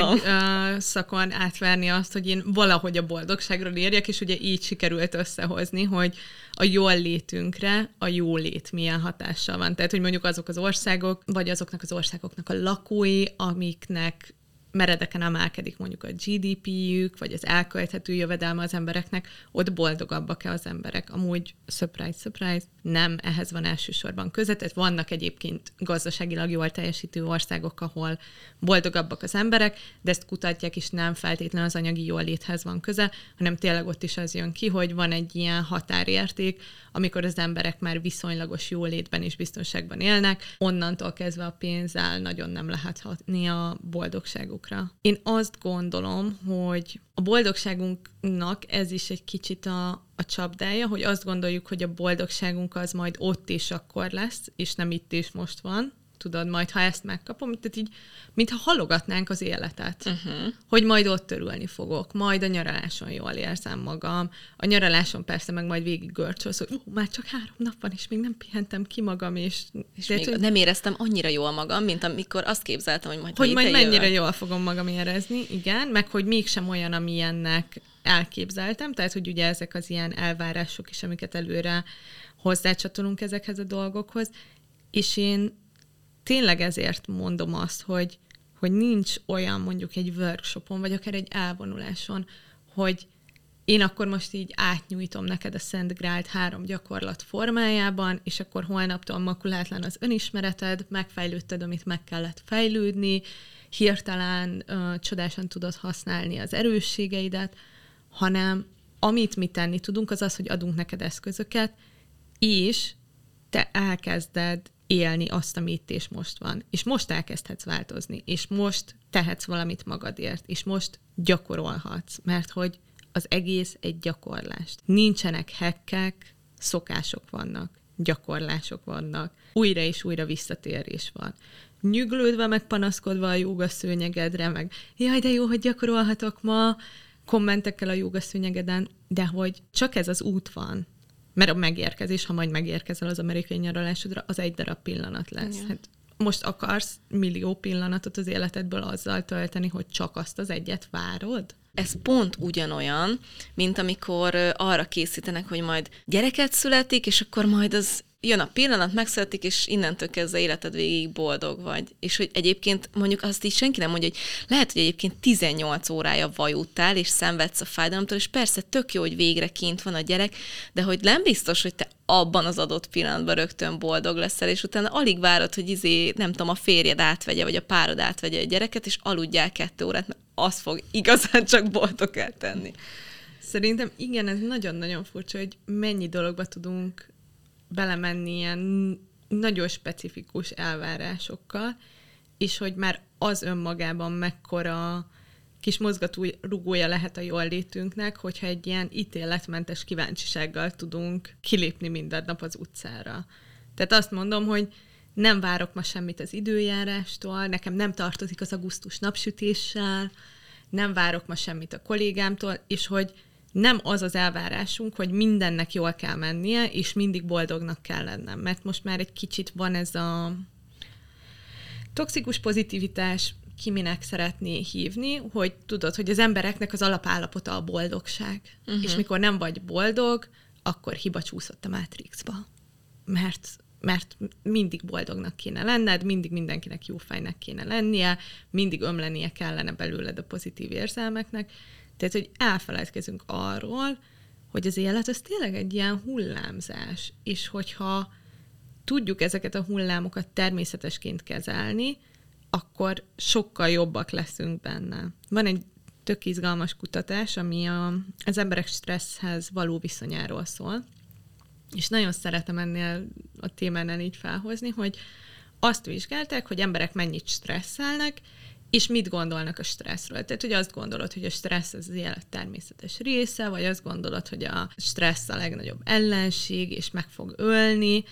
szakon átverni azt, hogy én valahogy a boldogságról írjak, és ugye így sikerült összehozni, hogy a jól létünkre a jó lét milyen hatással van. Tehát, hogy mondjuk azok az országok, vagy azoknak az országoknak a lakói, amiknek meredeken emelkedik mondjuk a GDP-jük, vagy az elkölthető jövedelme az embereknek, ott boldogabbak-e az emberek. Amúgy, surprise, surprise, nem, ehhez van elsősorban köze, tehát vannak egyébként gazdaságilag jól teljesítő országok, ahol boldogabbak az emberek, de ezt kutatják, és nem feltétlenül az anyagi jól léthez van köze, hanem tényleg ott is az jön ki, hogy van egy ilyen határérték, amikor az emberek már viszonylagos jólétben és biztonságban élnek, onnantól kezdve a pénzzel nagyon nem lehet hatni a boldogságukra. Én azt gondolom, hogy a boldogságunknak ez is egy kicsit a, a csapdája, hogy azt gondoljuk, hogy a boldogságunk az majd ott is akkor lesz, és nem itt is most van, tudod, majd ha ezt megkapom, tehát így, mintha halogatnánk az életet, uh-huh. hogy majd ott törülni fogok, majd a nyaraláson jól érzem magam, a nyaraláson persze meg majd végig görcsölsz, hogy uh, már csak három nap van, és még nem pihentem ki magam, és, és még hogy, nem éreztem annyira jól magam, mint amikor azt képzeltem, hogy majd Hogy majd mennyire jövök. jól fogom magam érezni, igen, meg hogy mégsem olyan, amilyennek elképzeltem, tehát hogy ugye ezek az ilyen elvárások is, amiket előre hozzácsatolunk ezekhez a dolgokhoz, és én tényleg ezért mondom azt, hogy, hogy nincs olyan mondjuk egy workshopon, vagy akár egy elvonuláson, hogy én akkor most így átnyújtom neked a Szent Grált három gyakorlat formájában, és akkor holnaptól makulátlan az önismereted, megfejlődted, amit meg kellett fejlődni, hirtelen uh, csodásan tudod használni az erősségeidet, hanem amit mi tenni tudunk, az az, hogy adunk neked eszközöket, és te elkezded élni azt, ami itt és most van. És most elkezdhetsz változni, és most tehetsz valamit magadért, és most gyakorolhatsz, mert hogy az egész egy gyakorlást. Nincsenek hekkek, szokások vannak, gyakorlások vannak, újra és újra visszatérés van. Nyüglődve, meg panaszkodva a jóga szőnyegedre, meg jaj, de jó, hogy gyakorolhatok ma, kommentekkel a jóga szőnyegeden, de hogy csak ez az út van, mert a megérkezés, ha majd megérkezel az amerikai nyaralásodra, az egy darab pillanat lesz. Igen. Hát most akarsz millió pillanatot az életedből azzal tölteni, hogy csak azt az egyet várod? Ez pont ugyanolyan, mint amikor arra készítenek, hogy majd gyereket születik, és akkor majd az jön a pillanat, megszületik, és innentől kezdve életed végig boldog vagy. És hogy egyébként mondjuk azt így senki nem mondja, hogy lehet, hogy egyébként 18 órája vajúttál, és szenvedsz a fájdalomtól, és persze tök jó, hogy végre kint van a gyerek, de hogy nem biztos, hogy te abban az adott pillanatban rögtön boldog leszel, és utána alig várod, hogy izé, nem tudom, a férjed átvegye, vagy a párod átvegye a gyereket, és aludjál kettő órát, mert az fog igazán csak boldog tenni. Szerintem igen, ez nagyon-nagyon furcsa, hogy mennyi dologba tudunk belemenni ilyen nagyon specifikus elvárásokkal, és hogy már az önmagában mekkora kis mozgató rugója lehet a jól létünknek, hogyha egy ilyen ítéletmentes kíváncsisággal tudunk kilépni minden nap az utcára. Tehát azt mondom, hogy nem várok ma semmit az időjárástól, nekem nem tartozik az augusztus napsütéssel, nem várok ma semmit a kollégámtól, és hogy nem az az elvárásunk, hogy mindennek jól kell mennie, és mindig boldognak kell lennem. Mert most már egy kicsit van ez a toxikus pozitivitás, ki minek szeretné hívni, hogy tudod, hogy az embereknek az alapállapota a boldogság. Uh-huh. És mikor nem vagy boldog, akkor hiba csúszott a Matrixba. Mert mert mindig boldognak kéne lenned, mindig mindenkinek jó fejnek kéne lennie, mindig ömlenie kellene belőled a pozitív érzelmeknek, tehát, hogy elfeledkezünk arról, hogy az élet az tényleg egy ilyen hullámzás, és hogyha tudjuk ezeket a hullámokat természetesként kezelni, akkor sokkal jobbak leszünk benne. Van egy tök izgalmas kutatás, ami a, az emberek stresszhez való viszonyáról szól, és nagyon szeretem ennél a témánál így felhozni, hogy azt vizsgálták, hogy emberek mennyit stresszelnek, és mit gondolnak a stresszről. Tehát, hogy azt gondolod, hogy a stressz az, élet természetes része, vagy azt gondolod, hogy a stressz a legnagyobb ellenség, és meg fog ölni,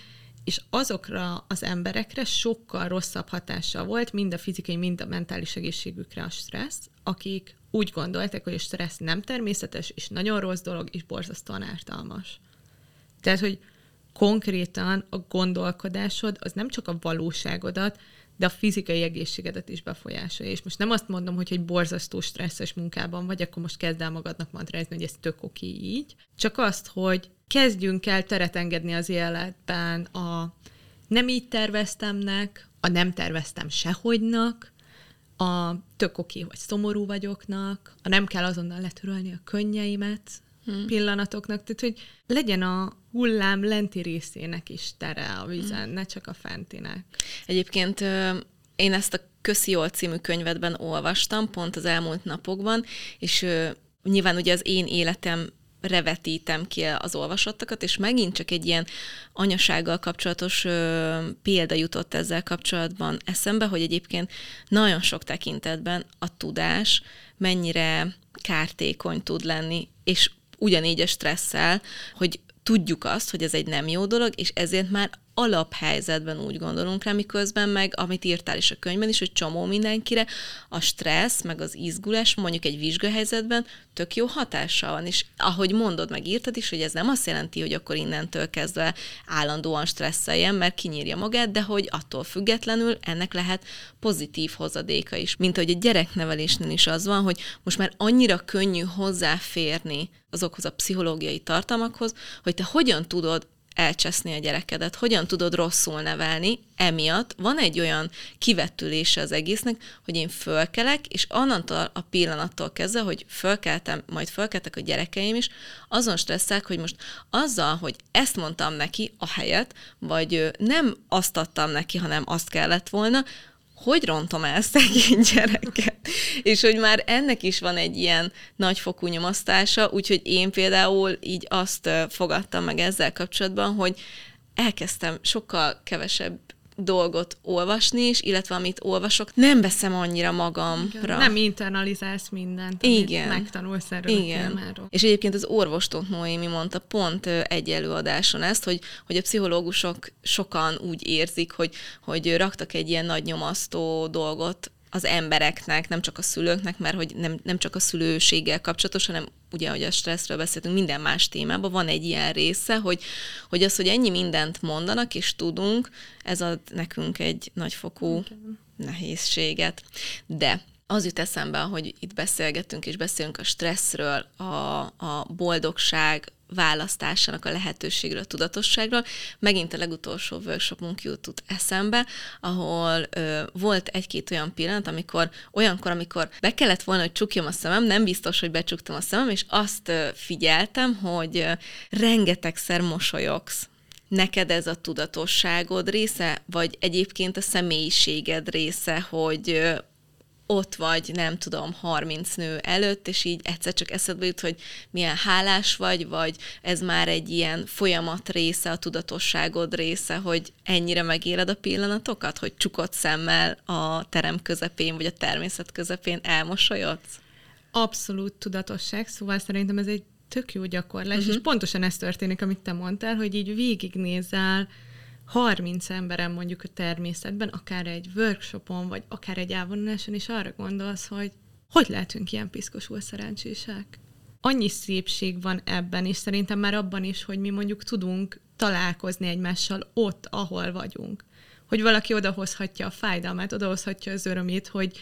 és azokra az emberekre sokkal rosszabb hatással volt, mind a fizikai, mind a mentális egészségükre a stressz, akik úgy gondolták, hogy a stressz nem természetes, és nagyon rossz dolog, és borzasztóan ártalmas. Tehát, hogy konkrétan a gondolkodásod az nem csak a valóságodat, de a fizikai egészségedet is befolyásolja. És most nem azt mondom, hogy egy borzasztó stresszes munkában vagy, akkor most kezd el magadnak mantrázni, hogy ez tök oké így. Csak azt, hogy kezdjünk el teret engedni az életben a nem így terveztemnek, a nem terveztem sehogynak, a tök oké, hogy szomorú vagyoknak, a nem kell azonnal letörölni a könnyeimet hmm. pillanatoknak, tehát hogy legyen a hullám lenti részének is tere a vízen, hmm. ne csak a fentinek. Egyébként én ezt a Köszi Jól című könyvedben olvastam, pont az elmúlt napokban, és nyilván ugye az én életem revetítem ki az olvasottakat, és megint csak egy ilyen anyasággal kapcsolatos ö, példa jutott ezzel kapcsolatban eszembe, hogy egyébként nagyon sok tekintetben a tudás mennyire kártékony tud lenni, és ugyanígy a stresszel, hogy tudjuk azt, hogy ez egy nem jó dolog, és ezért már alaphelyzetben úgy gondolunk rá, miközben meg, amit írtál is a könyvben is, hogy csomó mindenkire, a stressz, meg az izgulás mondjuk egy vizsgahelyzetben tök jó hatással van, és ahogy mondod, meg írtad is, hogy ez nem azt jelenti, hogy akkor innentől kezdve állandóan stresszeljen, mert kinyírja magát, de hogy attól függetlenül ennek lehet pozitív hozadéka is. Mint ahogy a gyereknevelésnél is az van, hogy most már annyira könnyű hozzáférni azokhoz a pszichológiai tartalmakhoz, hogy te hogyan tudod elcseszni a gyerekedet, hogyan tudod rosszul nevelni, emiatt van egy olyan kivetülése az egésznek, hogy én fölkelek, és onnantól a pillanattól kezdve, hogy fölkeltem, majd fölkeltek a gyerekeim is, azon stresszek, hogy most azzal, hogy ezt mondtam neki a helyet, vagy nem azt adtam neki, hanem azt kellett volna, hogy rontom el szegény gyereket? És hogy már ennek is van egy ilyen nagyfokú nyomasztása, úgyhogy én például így azt fogadtam meg ezzel kapcsolatban, hogy elkezdtem sokkal kevesebb dolgot olvasni is, illetve amit olvasok, nem veszem annyira magamra. Igen, nem internalizálsz mindent, amit Igen. megtanulsz erről Igen. a témáról. És egyébként az orvostót Noémi mondta pont egy előadáson ezt, hogy, hogy a pszichológusok sokan úgy érzik, hogy, hogy raktak egy ilyen nagy nyomasztó dolgot az embereknek, nem csak a szülőknek, mert hogy nem, nem csak a szülőséggel kapcsolatos, hanem ugye, hogy a stresszről beszéltünk, minden más témában van egy ilyen része, hogy, hogy az, hogy ennyi mindent mondanak és tudunk, ez ad nekünk egy nagyfokú nehézséget. De az jut eszembe, hogy itt beszélgetünk és beszélünk a stresszről, a, a boldogság, választásának a lehetőségről, a tudatosságról. Megint a legutolsó workshopunk jutott eszembe, ahol ö, volt egy-két olyan pillanat, amikor olyankor, amikor be kellett volna, hogy csukjam a szemem, nem biztos, hogy becsuktam a szemem, és azt ö, figyeltem, hogy ö, rengetegszer mosolyogsz neked ez a tudatosságod része, vagy egyébként a személyiséged része, hogy ott vagy, nem tudom, 30 nő előtt, és így egyszer csak eszedbe jut, hogy milyen hálás vagy, vagy ez már egy ilyen folyamat része, a tudatosságod része, hogy ennyire megéled a pillanatokat, hogy csukott szemmel a terem közepén, vagy a természet közepén elmosolyodsz? Abszolút tudatosság, szóval szerintem ez egy tök jó gyakorlás, uh-huh. és pontosan ez történik, amit te mondtál, hogy így végignézel 30 emberen mondjuk a természetben, akár egy workshopon, vagy akár egy elvonuláson, és arra gondolsz, hogy hogy lehetünk ilyen piszkosul szerencsések? Annyi szépség van ebben, és szerintem már abban is, hogy mi mondjuk tudunk találkozni egymással ott, ahol vagyunk. Hogy valaki odahozhatja a fájdalmát, odahozhatja az örömét, hogy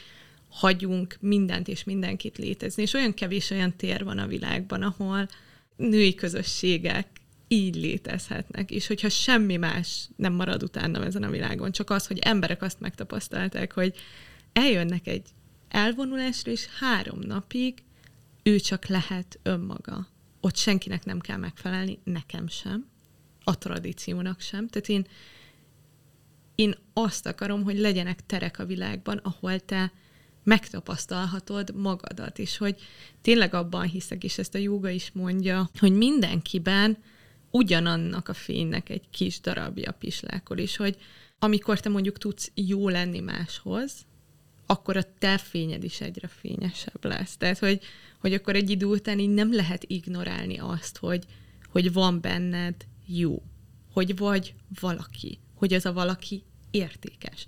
hagyunk mindent és mindenkit létezni. És olyan kevés olyan tér van a világban, ahol női közösségek így létezhetnek, és hogyha semmi más nem marad utána ezen a világon, csak az, hogy emberek azt megtapasztalták, hogy eljönnek egy elvonulásra, és három napig ő csak lehet önmaga. Ott senkinek nem kell megfelelni, nekem sem, a tradíciónak sem. Tehát én, én azt akarom, hogy legyenek terek a világban, ahol te megtapasztalhatod magadat, és hogy tényleg abban hiszek, és ezt a joga is mondja, hogy mindenkiben ugyanannak a fénynek egy kis darabja pislákol is, hogy amikor te mondjuk tudsz jó lenni máshoz, akkor a te fényed is egyre fényesebb lesz. Tehát, hogy, hogy akkor egy idő után így nem lehet ignorálni azt, hogy, hogy van benned jó, hogy vagy valaki, hogy az a valaki értékes.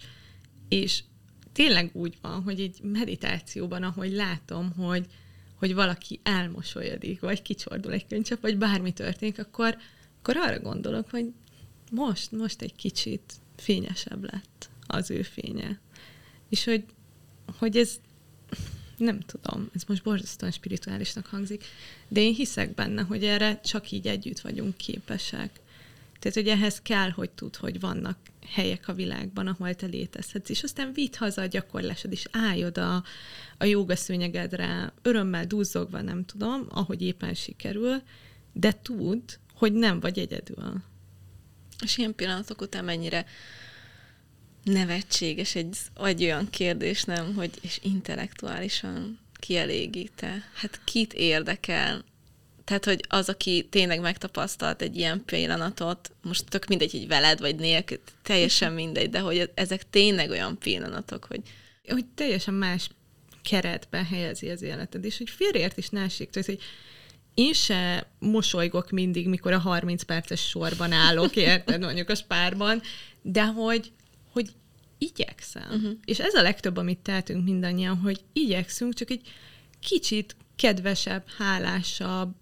És tényleg úgy van, hogy egy meditációban, ahogy látom, hogy, hogy valaki elmosolyodik, vagy kicsordul egy könycsap, vagy bármi történik, akkor, akkor arra gondolok, hogy most, most egy kicsit fényesebb lett az ő fénye. És hogy, hogy ez nem tudom, ez most borzasztóan spirituálisnak hangzik, de én hiszek benne, hogy erre csak így együtt vagyunk képesek. Tehát, hogy ehhez kell, hogy tud, hogy vannak helyek a világban, ahol te létezhetsz, és aztán vidd haza a gyakorlásod, és állj oda a jóga szőnyegedre, örömmel duzzogva, nem tudom, ahogy éppen sikerül, de tudd, hogy nem vagy egyedül. És ilyen pillanatok után mennyire nevetséges egy, egy olyan kérdés, nem, hogy és intellektuálisan kielégíte. Hát kit érdekel? Tehát, hogy az, aki tényleg megtapasztalt egy ilyen pillanatot, most tök mindegy, hogy veled vagy nélkül, teljesen mindegy, de hogy ezek tényleg olyan pillanatok, hogy... Hogy teljesen más keretben helyezi az életed, és hogy félreért is ne esik, tehát, hogy én se mosolygok mindig, mikor a 30 perces sorban állok, érted, mondjuk a spárban, de hogy, hogy igyekszem. Uh-huh. És ez a legtöbb, amit tehetünk mindannyian, hogy igyekszünk, csak egy kicsit kedvesebb, hálásabb,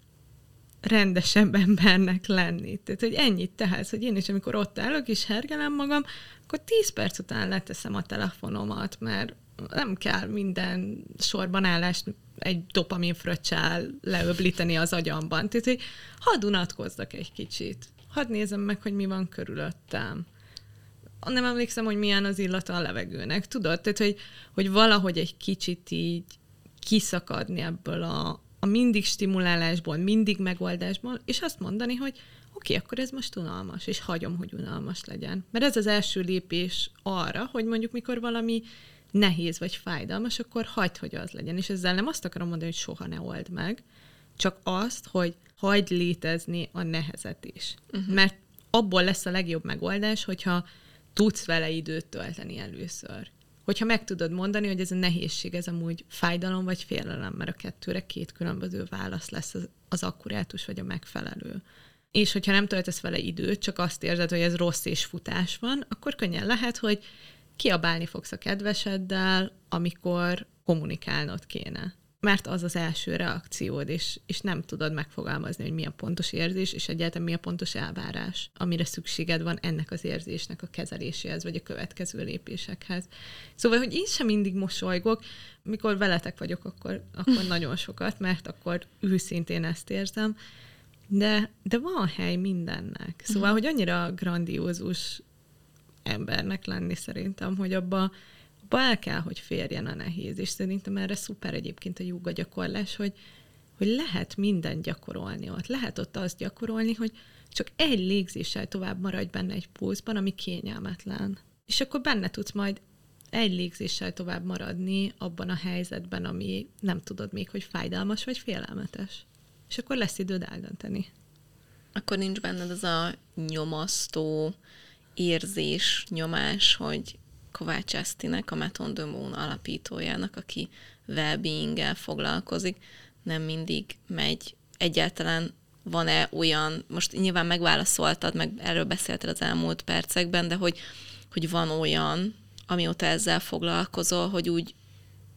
rendesebb embernek lenni. Tehát, hogy ennyit tehetsz, hogy én is, amikor ott állok és hergelem magam, akkor 10 perc után leteszem a telefonomat, mert nem kell minden sorban állást egy dopamin fröccsel leöblíteni az agyamban. Tehát, hogy hadd unatkozzak egy kicsit. Hadd nézem meg, hogy mi van körülöttem. Nem emlékszem, hogy milyen az illata a levegőnek. Tudod? Tehát, hogy, hogy valahogy egy kicsit így kiszakadni ebből a, a mindig stimulálásból, mindig megoldásból, és azt mondani, hogy oké, okay, akkor ez most unalmas, és hagyom, hogy unalmas legyen. Mert ez az első lépés arra, hogy mondjuk mikor valami nehéz vagy fájdalmas, akkor hagyd, hogy az legyen. És ezzel nem azt akarom mondani, hogy soha ne old meg, csak azt, hogy hagyd létezni a nehezet is. Uh-huh. Mert abból lesz a legjobb megoldás, hogyha tudsz vele időt tölteni először. Hogyha meg tudod mondani, hogy ez a nehézség, ez amúgy fájdalom vagy félelem, mert a kettőre két különböző válasz lesz az, az akkurátus vagy a megfelelő. És hogyha nem töltesz vele időt, csak azt érzed, hogy ez rossz és futás van, akkor könnyen lehet, hogy kiabálni fogsz a kedveseddel, amikor kommunikálnod kéne. Mert az az első reakciód, és, és nem tudod megfogalmazni, hogy mi a pontos érzés, és egyáltalán mi a pontos elvárás, amire szükséged van ennek az érzésnek a kezeléséhez, vagy a következő lépésekhez. Szóval, hogy én sem mindig mosolygok, mikor veletek vagyok, akkor, akkor [LAUGHS] nagyon sokat, mert akkor őszintén ezt érzem, de, de van hely mindennek. Szóval, hogy annyira grandiózus embernek lenni szerintem, hogy abba, abba el kell, hogy férjen a nehéz, és szerintem erre szuper egyébként a joga gyakorlás, hogy, hogy lehet mindent gyakorolni ott. Lehet ott azt gyakorolni, hogy csak egy légzéssel tovább maradj benne egy pulzban, ami kényelmetlen. És akkor benne tudsz majd egy légzéssel tovább maradni abban a helyzetben, ami nem tudod még, hogy fájdalmas vagy félelmetes. És akkor lesz időd eldönteni. Akkor nincs benned az a nyomasztó, érzés, nyomás, hogy Kovács Esztinek, a Meton de Moon alapítójának, aki well foglalkozik, nem mindig megy. Egyáltalán van-e olyan, most nyilván megválaszoltad, meg erről beszéltél az elmúlt percekben, de hogy, hogy van olyan, amióta ezzel foglalkozol, hogy úgy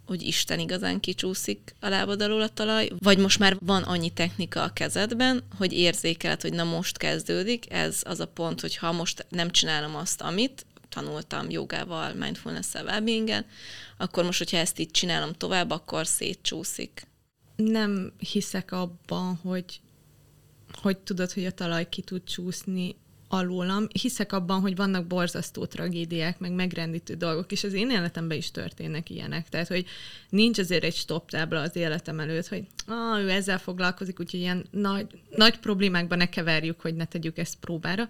hogy Isten igazán kicsúszik a lábad alól a talaj, vagy most már van annyi technika a kezedben, hogy érzékeled, hogy na most kezdődik, ez az a pont, hogy ha most nem csinálom azt, amit tanultam jogával, mindfulness-szel, well akkor most, hogyha ezt így csinálom tovább, akkor szétcsúszik. Nem hiszek abban, hogy hogy tudod, hogy a talaj ki tud csúszni alólam. Hiszek abban, hogy vannak borzasztó tragédiák, meg megrendítő dolgok, és az én életemben is történnek ilyenek. Tehát, hogy nincs azért egy stop tábla az életem előtt, hogy ah, ő ezzel foglalkozik, úgyhogy ilyen nagy, nagy problémákban ne keverjük, hogy ne tegyük ezt próbára.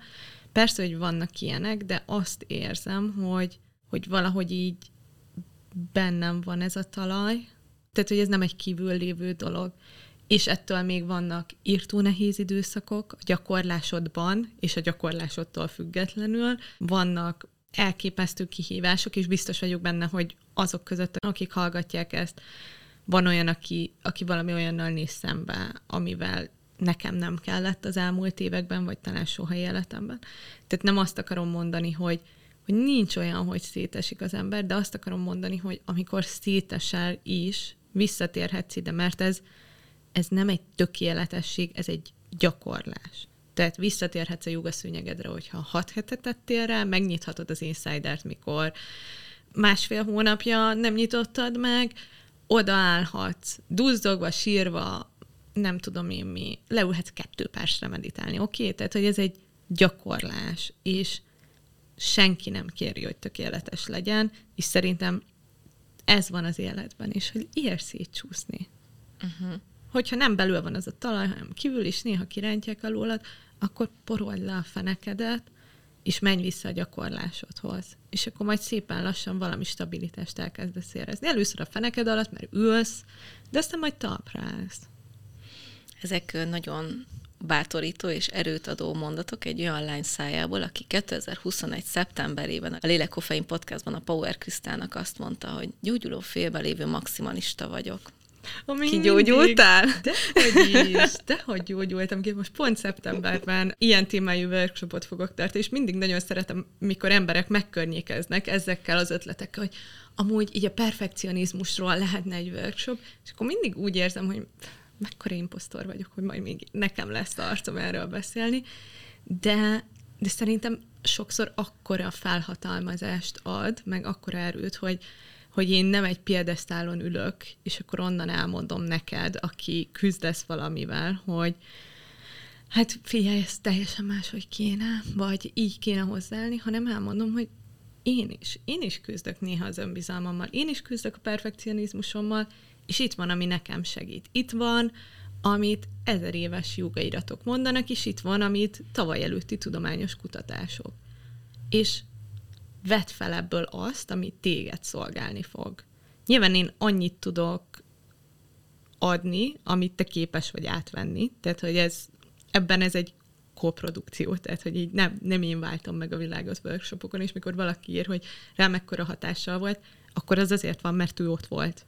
Persze, hogy vannak ilyenek, de azt érzem, hogy, hogy valahogy így bennem van ez a talaj, tehát, hogy ez nem egy kívül lévő dolog és ettől még vannak írtó nehéz időszakok a gyakorlásodban, és a gyakorlásodtól függetlenül. Vannak elképesztő kihívások, és biztos vagyok benne, hogy azok között, akik hallgatják ezt, van olyan, aki, aki valami olyannal néz szembe, amivel nekem nem kellett az elmúlt években, vagy talán soha életemben. Tehát nem azt akarom mondani, hogy, hogy nincs olyan, hogy szétesik az ember, de azt akarom mondani, hogy amikor szétesel is, visszatérhetsz ide, mert ez, ez nem egy tökéletesség, ez egy gyakorlás. Tehát visszatérhetsz a jogaszőnyegedre, hogyha hat hetet tettél rá, megnyithatod az Insider-t, mikor másfél hónapja nem nyitottad meg, odaállhatsz, duzdogva, sírva, nem tudom én mi, leülhetsz kettő percre meditálni, oké? Okay? Tehát, hogy ez egy gyakorlás, és senki nem kéri, hogy tökéletes legyen, és szerintem ez van az életben is, hogy érsz szétcsúszni. Uh-huh. Hogyha nem belül van az a talaj, hanem kívül is néha kirántják alólat, akkor porold le a fenekedet, és menj vissza a gyakorlásodhoz. És akkor majd szépen lassan valami stabilitást elkezdesz érezni. Először a feneked alatt, mert ülsz, de aztán majd talpra állsz. Ezek nagyon bátorító és erőt adó mondatok egy olyan lány szájából, aki 2021. szeptemberében a Lélek Koffein podcastban a Power Krisztának azt mondta, hogy gyógyuló félbe lévő maximalista vagyok. Ami Kigyógyultál? De hogy is, [LAUGHS] de hogy gyógyultam ki. Most pont szeptemberben ilyen témájú workshopot fogok tartani, és mindig nagyon szeretem, mikor emberek megkörnyékeznek ezekkel az ötletekkel, hogy amúgy így a perfekcionizmusról lehetne egy workshop, és akkor mindig úgy érzem, hogy mekkora imposztor vagyok, hogy majd még nekem lesz arcom erről beszélni, de, de szerintem sokszor akkora felhatalmazást ad, meg akkora erőt, hogy, hogy én nem egy piedesztálon ülök, és akkor onnan elmondom neked, aki küzdesz valamivel, hogy hát figyelj, ez teljesen máshogy kéne, vagy így kéne hozzáállni, hanem elmondom, hogy én is, én is küzdök néha az önbizalmammal, én is küzdök a perfekcionizmusommal, és itt van, ami nekem segít. Itt van, amit ezer éves jogairatok mondanak, és itt van, amit tavaly előtti tudományos kutatások. És vedd fel ebből azt, ami téged szolgálni fog. Nyilván én annyit tudok adni, amit te képes vagy átvenni, tehát hogy ez, ebben ez egy koprodukció, tehát hogy így nem, nem én váltam meg a világot workshopokon, és mikor valaki ír, hogy rá mekkora hatással volt, akkor az azért van, mert ő ott volt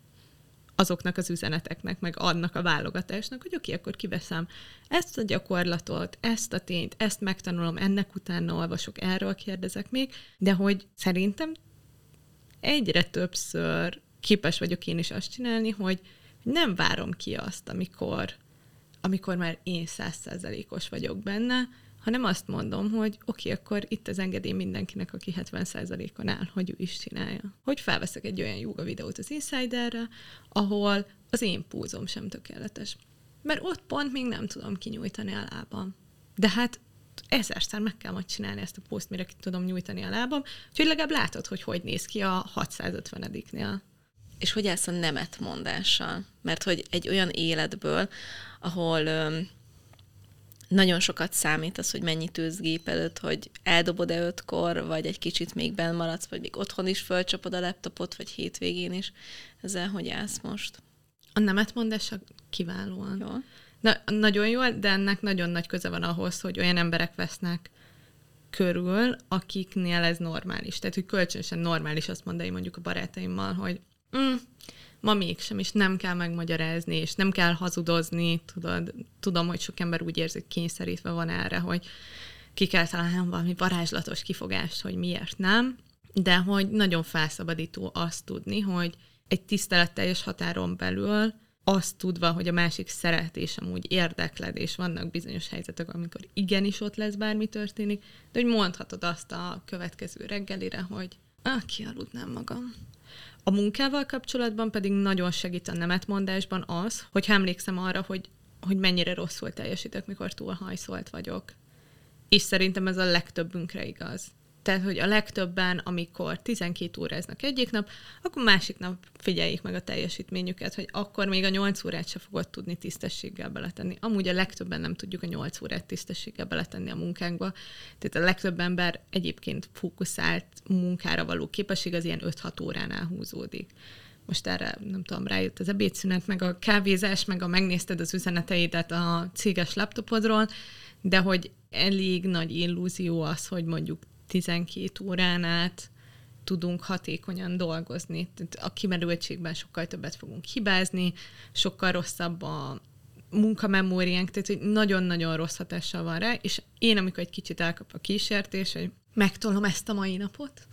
azoknak az üzeneteknek, meg annak a válogatásnak, hogy oké, akkor kiveszem ezt a gyakorlatot, ezt a tényt, ezt megtanulom, ennek utána olvasok, erről kérdezek még, de hogy szerintem egyre többször képes vagyok én is azt csinálni, hogy nem várom ki azt, amikor, amikor már én százszerzelékos vagyok benne, hanem azt mondom, hogy oké, okay, akkor itt az engedély mindenkinek, aki 70%-on áll, hogy ő is csinálja. Hogy felveszek egy olyan joga videót az Insiderre, ahol az én púzom sem tökéletes. Mert ott pont még nem tudom kinyújtani a lábam. De hát ezerszer meg kell majd csinálni ezt a poszt, mire ki tudom nyújtani a lábam, úgyhogy legalább látod, hogy hogy néz ki a 650-nél. És hogy állsz a nemet mondással? Mert hogy egy olyan életből, ahol nagyon sokat számít az, hogy mennyit ülsz gép előtt, hogy eldobod-e ötkor, vagy egy kicsit még benn maradsz, vagy még otthon is fölcsapod a laptopot, vagy hétvégén is. Ezzel hogy állsz most? A nemet mondása kiválóan. Jó. Na, nagyon jó, de ennek nagyon nagy köze van ahhoz, hogy olyan emberek vesznek körül, akiknél ez normális. Tehát, hogy kölcsönösen normális azt mondani mondjuk a barátaimmal, hogy mm, ma mégsem, és nem kell megmagyarázni, és nem kell hazudozni, tudod, tudom, hogy sok ember úgy érzi, hogy kényszerítve van erre, hogy ki kell találnom valami varázslatos kifogást, hogy miért nem, de hogy nagyon felszabadító azt tudni, hogy egy tiszteletteljes határon belül azt tudva, hogy a másik szeret, és amúgy érdekled, és vannak bizonyos helyzetek, amikor igenis ott lesz bármi történik, de hogy mondhatod azt a következő reggelire, hogy ah, kialudnám magam. A munkával kapcsolatban pedig nagyon segít a nemetmondásban az, hogy emlékszem arra, hogy, hogy mennyire rosszul teljesítek, mikor túl hajszolt vagyok. És szerintem ez a legtöbbünkre igaz. Tehát, hogy a legtöbben, amikor 12 óráznak egyik nap, akkor másik nap figyeljék meg a teljesítményüket, hogy akkor még a 8 órát se fogod tudni tisztességgel beletenni. Amúgy a legtöbben nem tudjuk a 8 órát tisztességgel beletenni a munkánkba. Tehát a legtöbb ember egyébként fókuszált munkára való képesség az ilyen 5-6 óránál húzódik most erre, nem tudom, rájött az ebédszünet, meg a kávézás, meg a megnézted az üzeneteidet a céges laptopodról, de hogy elég nagy illúzió az, hogy mondjuk 12 órán át tudunk hatékonyan dolgozni. A kimerültségben sokkal többet fogunk hibázni, sokkal rosszabb a munkamemóriánk, tehát hogy nagyon-nagyon rossz hatással van rá, és én, amikor egy kicsit elkap a kísértés, hogy megtolom ezt a mai napot,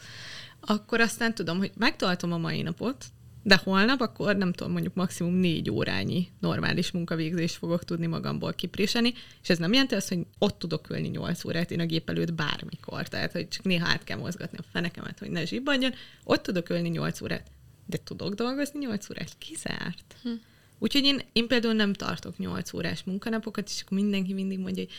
akkor aztán tudom, hogy megtoltom a mai napot, de holnap akkor nem tudom, mondjuk maximum négy órányi normális munkavégzést fogok tudni magamból kipréselni, és ez nem jelenti azt, hogy ott tudok ülni nyolc órát én a gép előtt bármikor, tehát hogy csak néha át kell mozgatni a fenekemet, hogy ne zsibbadjon, ott tudok ülni nyolc órát, de tudok dolgozni nyolc órát, kizárt. Hm. Úgyhogy én, én például nem tartok nyolc órás munkanapokat, és akkor mindenki mindig mondja, hogy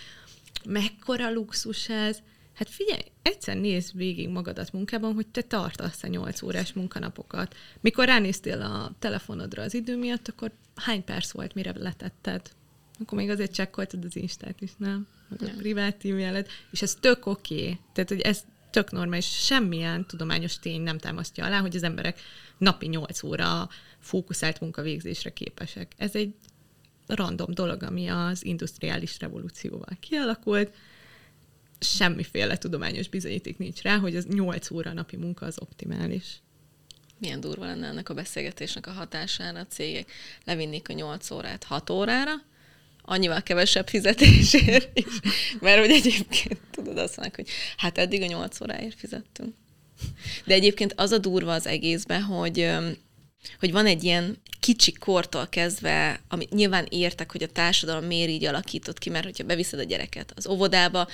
mekkora luxus ez, Hát figyelj, egyszer nézd végig magadat munkában, hogy te tartasz a 8 órás munkanapokat. Mikor ránéztél a telefonodra az idő miatt, akkor hány perc volt, mire letetted? Akkor még azért csekkoltad az Instát is, nem? Meg a privát e és ez tök oké. Okay. Tehát, hogy ez tök normális, semmilyen tudományos tény nem támasztja alá, hogy az emberek napi 8 óra fókuszált munkavégzésre képesek. Ez egy random dolog, ami az industriális revolúcióval kialakult, semmiféle tudományos bizonyíték nincs rá, hogy az 8 óra napi munka az optimális. Milyen durva lenne ennek a beszélgetésnek a hatására a cégek. Levinnék a 8 órát 6 órára, annyival kevesebb fizetésért is. Mert hogy egyébként tudod azt mondani, hogy hát eddig a 8 óráért fizettünk. De egyébként az a durva az egészben, hogy hogy van egy ilyen kicsi kortól kezdve, amit nyilván értek, hogy a társadalom miért így alakított ki, mert hogyha beviszed a gyereket az óvodába,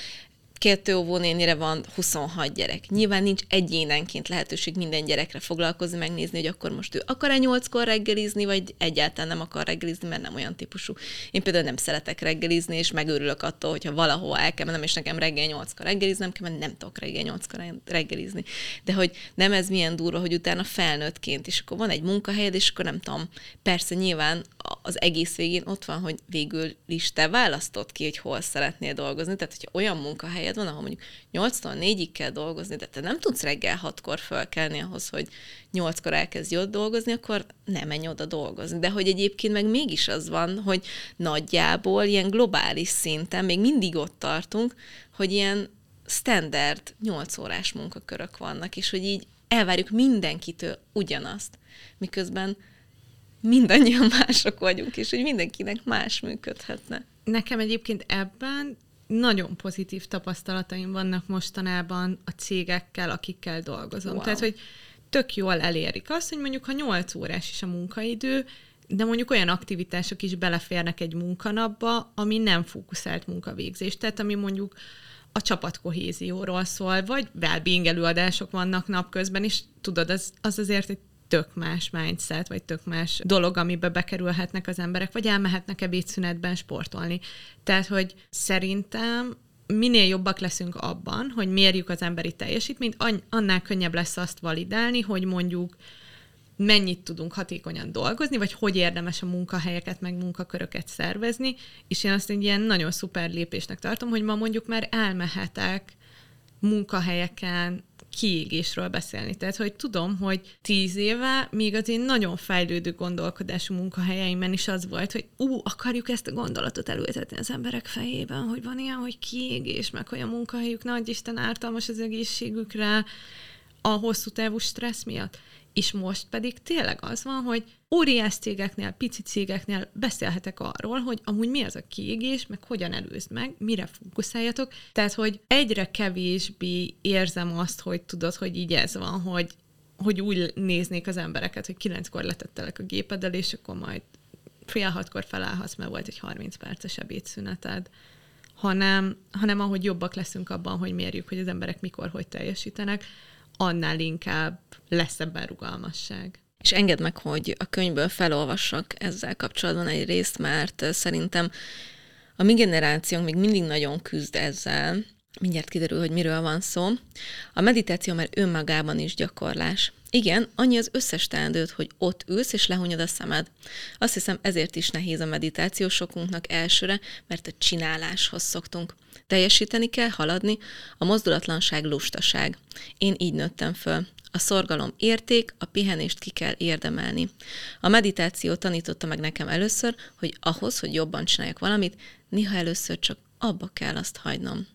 kettő óvónénire van 26 gyerek. Nyilván nincs egyénenként lehetőség minden gyerekre foglalkozni, megnézni, hogy akkor most ő akar-e nyolckor reggelizni, vagy egyáltalán nem akar reggelizni, mert nem olyan típusú. Én például nem szeretek reggelizni, és megőrülök attól, hogyha valahol el kell mennem, és nekem reggel nyolckor reggeliznem kell, mert nem tudok reggel nyolckor reggelizni. De hogy nem ez milyen durva, hogy utána felnőttként, és akkor van egy munkahelyed, és akkor nem tudom, persze nyilván az egész végén ott van, hogy végül is te választod ki, hogy hol szeretnél dolgozni. Tehát, hogyha olyan munkahelyed van, ahol mondjuk 8-tól 4-ig kell dolgozni, de te nem tudsz reggel 6-kor fölkelni ahhoz, hogy 8-kor elkezdj ott dolgozni, akkor nem menj oda dolgozni. De hogy egyébként meg mégis az van, hogy nagyjából ilyen globális szinten még mindig ott tartunk, hogy ilyen standard 8 órás munkakörök vannak, és hogy így elvárjuk mindenkitől ugyanazt, miközben mindannyian mások vagyunk, és hogy mindenkinek más működhetne. Nekem egyébként ebben nagyon pozitív tapasztalataim vannak mostanában a cégekkel, akikkel dolgozom. Wow. Tehát, hogy tök jól elérik azt, hogy mondjuk, ha 8 órás is a munkaidő, de mondjuk olyan aktivitások is beleférnek egy munkanapba, ami nem fókuszált munkavégzés. Tehát, ami mondjuk a csapatkohézióról szól, vagy well előadások vannak napközben, és tudod, az, az azért egy tök más mindset, vagy tök más dolog, amiben bekerülhetnek az emberek, vagy elmehetnek ebédszünetben sportolni. Tehát, hogy szerintem minél jobbak leszünk abban, hogy mérjük az emberi teljesítményt, annál könnyebb lesz azt validálni, hogy mondjuk mennyit tudunk hatékonyan dolgozni, vagy hogy érdemes a munkahelyeket, meg munkaköröket szervezni, és én azt egy ilyen nagyon szuper lépésnek tartom, hogy ma mondjuk már elmehetek munkahelyeken kiégésről beszélni. Tehát, hogy tudom, hogy tíz éve még az én nagyon fejlődő gondolkodású munkahelyeimben is az volt, hogy ú, akarjuk ezt a gondolatot elültetni az emberek fejében, hogy van ilyen, hogy kiégés, meg hogy a munkahelyük nagy Isten ártalmas az egészségükre a hosszú távú stressz miatt. És most pedig tényleg az van, hogy óriás cégeknél, pici cégeknél beszélhetek arról, hogy amúgy mi az a kiégés, meg hogyan előzd meg, mire fókuszáljatok. Tehát, hogy egyre kevésbé érzem azt, hogy tudod, hogy így ez van, hogy, hogy úgy néznék az embereket, hogy kilenckor letettelek a gépeddel, és akkor majd fél hatkor felállhatsz, mert volt egy 30 perces ebédszüneted hanem, hanem ahogy jobbak leszünk abban, hogy mérjük, hogy az emberek mikor, hogy teljesítenek, annál inkább lesz ebben rugalmasság. És engedd meg, hogy a könyvből felolvassak ezzel kapcsolatban egy részt, mert szerintem a mi generációnk még mindig nagyon küzd ezzel, mindjárt kiderül, hogy miről van szó. A meditáció már önmagában is gyakorlás. Igen, annyi az összes teendőt, hogy ott ülsz és lehunyod a szemed. Azt hiszem ezért is nehéz a meditáció sokunknak elsőre, mert a csináláshoz szoktunk. Teljesíteni kell, haladni, a mozdulatlanság lustaság. Én így nőttem föl. A szorgalom érték, a pihenést ki kell érdemelni. A meditáció tanította meg nekem először, hogy ahhoz, hogy jobban csináljak valamit, néha először csak abba kell azt hagynom.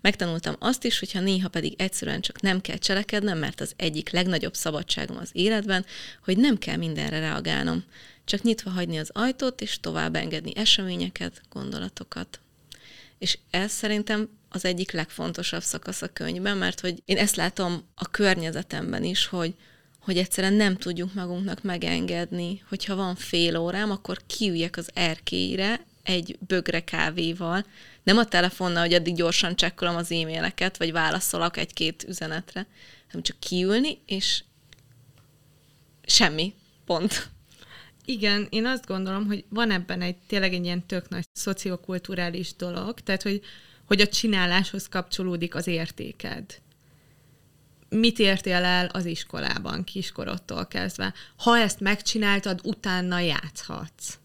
Megtanultam azt is, hogyha néha pedig egyszerűen csak nem kell cselekednem, mert az egyik legnagyobb szabadságom az életben, hogy nem kell mindenre reagálnom. Csak nyitva hagyni az ajtót, és tovább engedni eseményeket, gondolatokat. És ez szerintem az egyik legfontosabb szakasz a könyvben, mert hogy én ezt látom a környezetemben is, hogy hogy egyszerűen nem tudjuk magunknak megengedni, hogyha van fél órám, akkor kiüljek az erkélyre egy bögre kávéval, nem a telefonnal, hogy addig gyorsan csekkolom az e-maileket, vagy válaszolok egy-két üzenetre, hanem csak kiülni, és semmi. Pont. Igen, én azt gondolom, hogy van ebben egy tényleg egy ilyen tök nagy szociokulturális dolog, tehát hogy, hogy a csináláshoz kapcsolódik az értéked. Mit értél el az iskolában, kiskorodtól kezdve? Ha ezt megcsináltad, utána játszhatsz.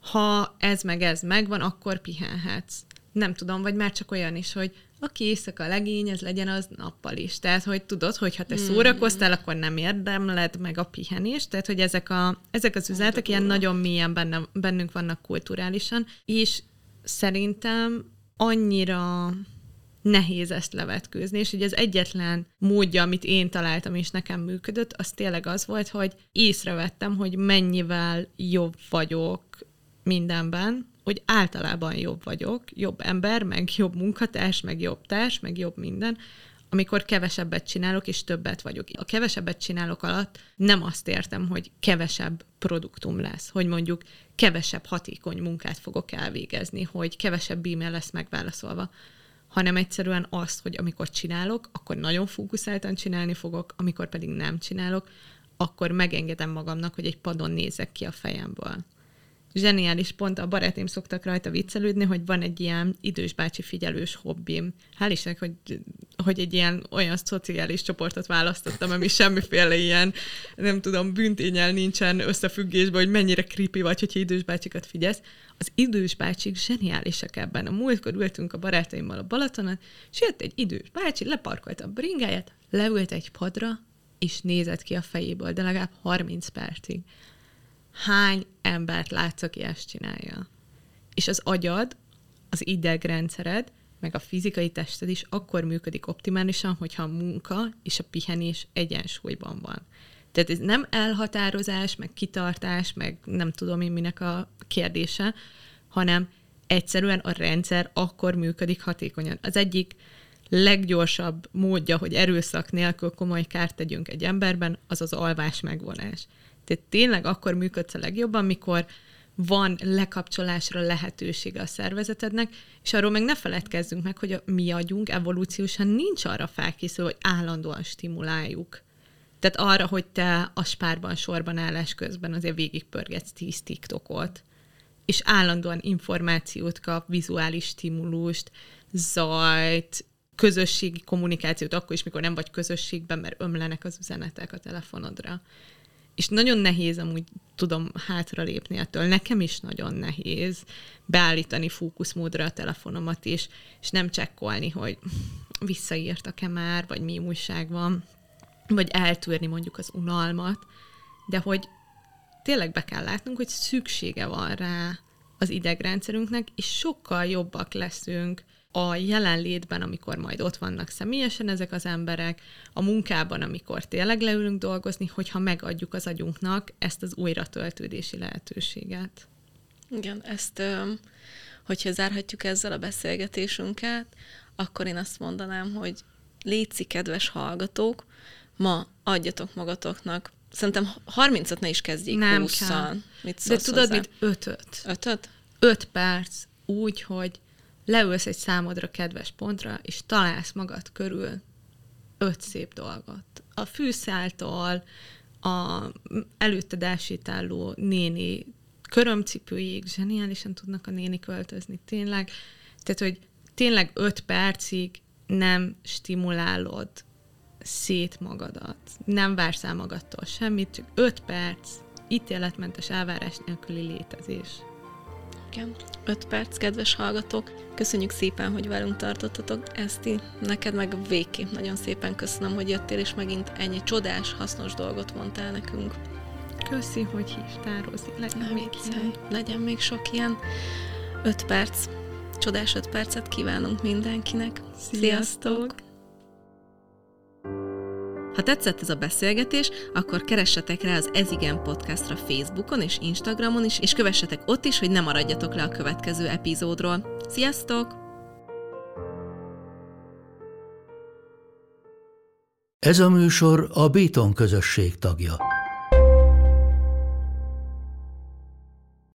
Ha ez meg ez megvan, akkor pihenhetsz. Nem tudom, vagy már csak olyan is, hogy aki éjszaka legény, ez legyen az nappal is. Tehát, hogy tudod, hogy ha te hmm. szórakoztál, akkor nem érdemled meg a pihenést. Tehát, hogy ezek, a, ezek az üzenetek ilyen nagyon mélyen benne, bennünk vannak kulturálisan, és szerintem annyira nehéz ezt levetkőzni, és hogy az egyetlen módja, amit én találtam, és nekem működött, az tényleg az volt, hogy észrevettem, hogy mennyivel jobb vagyok mindenben, hogy általában jobb vagyok, jobb ember, meg jobb munkatárs, meg jobb társ, meg jobb minden, amikor kevesebbet csinálok, és többet vagyok. A kevesebbet csinálok alatt nem azt értem, hogy kevesebb produktum lesz, hogy mondjuk kevesebb hatékony munkát fogok elvégezni, hogy kevesebb e-mail lesz megválaszolva, hanem egyszerűen azt, hogy amikor csinálok, akkor nagyon fókuszáltan csinálni fogok, amikor pedig nem csinálok, akkor megengedem magamnak, hogy egy padon nézek ki a fejemből zseniális pont, a barátaim szoktak rajta viccelődni, hogy van egy ilyen idős bácsi figyelős hobbim. Hál' Istennek, hogy, hogy egy ilyen olyan szociális csoportot választottam, ami semmiféle ilyen, nem tudom, büntényel nincsen összefüggésben, hogy mennyire creepy vagy, hogyha idős bácsikat figyelsz. Az idős bácsik zseniálisak ebben. A múltkor ültünk a barátaimmal a Balatonon, és jött egy idős bácsi, leparkolt a bringáját, leült egy padra, és nézett ki a fejéből, de legalább 30 percig hány embert látsz, aki ezt csinálja. És az agyad, az idegrendszered, meg a fizikai tested is akkor működik optimálisan, hogyha a munka és a pihenés egyensúlyban van. Tehát ez nem elhatározás, meg kitartás, meg nem tudom én minek a kérdése, hanem egyszerűen a rendszer akkor működik hatékonyan. Az egyik leggyorsabb módja, hogy erőszak nélkül komoly kárt tegyünk egy emberben, az az alvás megvonás. Tehát tényleg akkor működsz a legjobban, mikor van lekapcsolásra lehetősége a szervezetednek, és arról meg ne feledkezzünk meg, hogy a mi agyunk evolúciósan nincs arra felkészül, hogy állandóan stimuláljuk. Tehát arra, hogy te a spárban sorban állás közben azért végigpörgetsz tíz TikTokot, és állandóan információt kap, vizuális stimulust, zajt, közösségi kommunikációt, akkor is, mikor nem vagy közösségben, mert ömlenek az üzenetek a telefonodra és nagyon nehéz amúgy tudom hátra lépni ettől. Nekem is nagyon nehéz beállítani fókuszmódra a telefonomat is, és nem csekkolni, hogy visszaírtak-e már, vagy mi újság van, vagy eltűrni mondjuk az unalmat, de hogy tényleg be kell látnunk, hogy szüksége van rá az idegrendszerünknek, és sokkal jobbak leszünk a jelenlétben, amikor majd ott vannak személyesen ezek az emberek, a munkában, amikor tényleg leülünk dolgozni, hogyha megadjuk az agyunknak ezt az újratöltődési lehetőséget. Igen, ezt, hogyha zárhatjuk ezzel a beszélgetésünket, akkor én azt mondanám, hogy létszik, kedves hallgatók, ma adjatok magatoknak Szerintem 30-at ne is kezdjék Nem 20 kell. Mit De tudod, hozzá? mit? Ötöt. Ötöt? Öt perc úgy, hogy leülsz egy számodra kedves pontra, és találsz magad körül öt szép dolgot. A fűszáltól, a előtted elsétáló néni körömcipőjéig zseniálisan tudnak a néni költözni, tényleg. Tehát, hogy tényleg öt percig nem stimulálod szét magadat, nem vársz el magadtól semmit, csak öt perc ítéletmentes elvárás nélküli létezés. Igen. 5 perc, kedves hallgatók. Köszönjük szépen, hogy velünk tartottatok. Eszti, neked meg végképp nagyon szépen köszönöm, hogy jöttél, és megint ennyi csodás, hasznos dolgot mondtál nekünk. Köszi, hogy hívtál, Rozi. Legyen Nem még ilyen. Legyen még sok ilyen. 5 perc. Csodás 5 percet kívánunk mindenkinek. Sziasztok! Sziasztok. Ha tetszett ez a beszélgetés, akkor keressetek rá az Ezigen podcastra Facebookon és Instagramon is, és kövessetek ott is, hogy ne maradjatok le a következő epizódról. Sziasztok! Ez a műsor a Béton közösség tagja.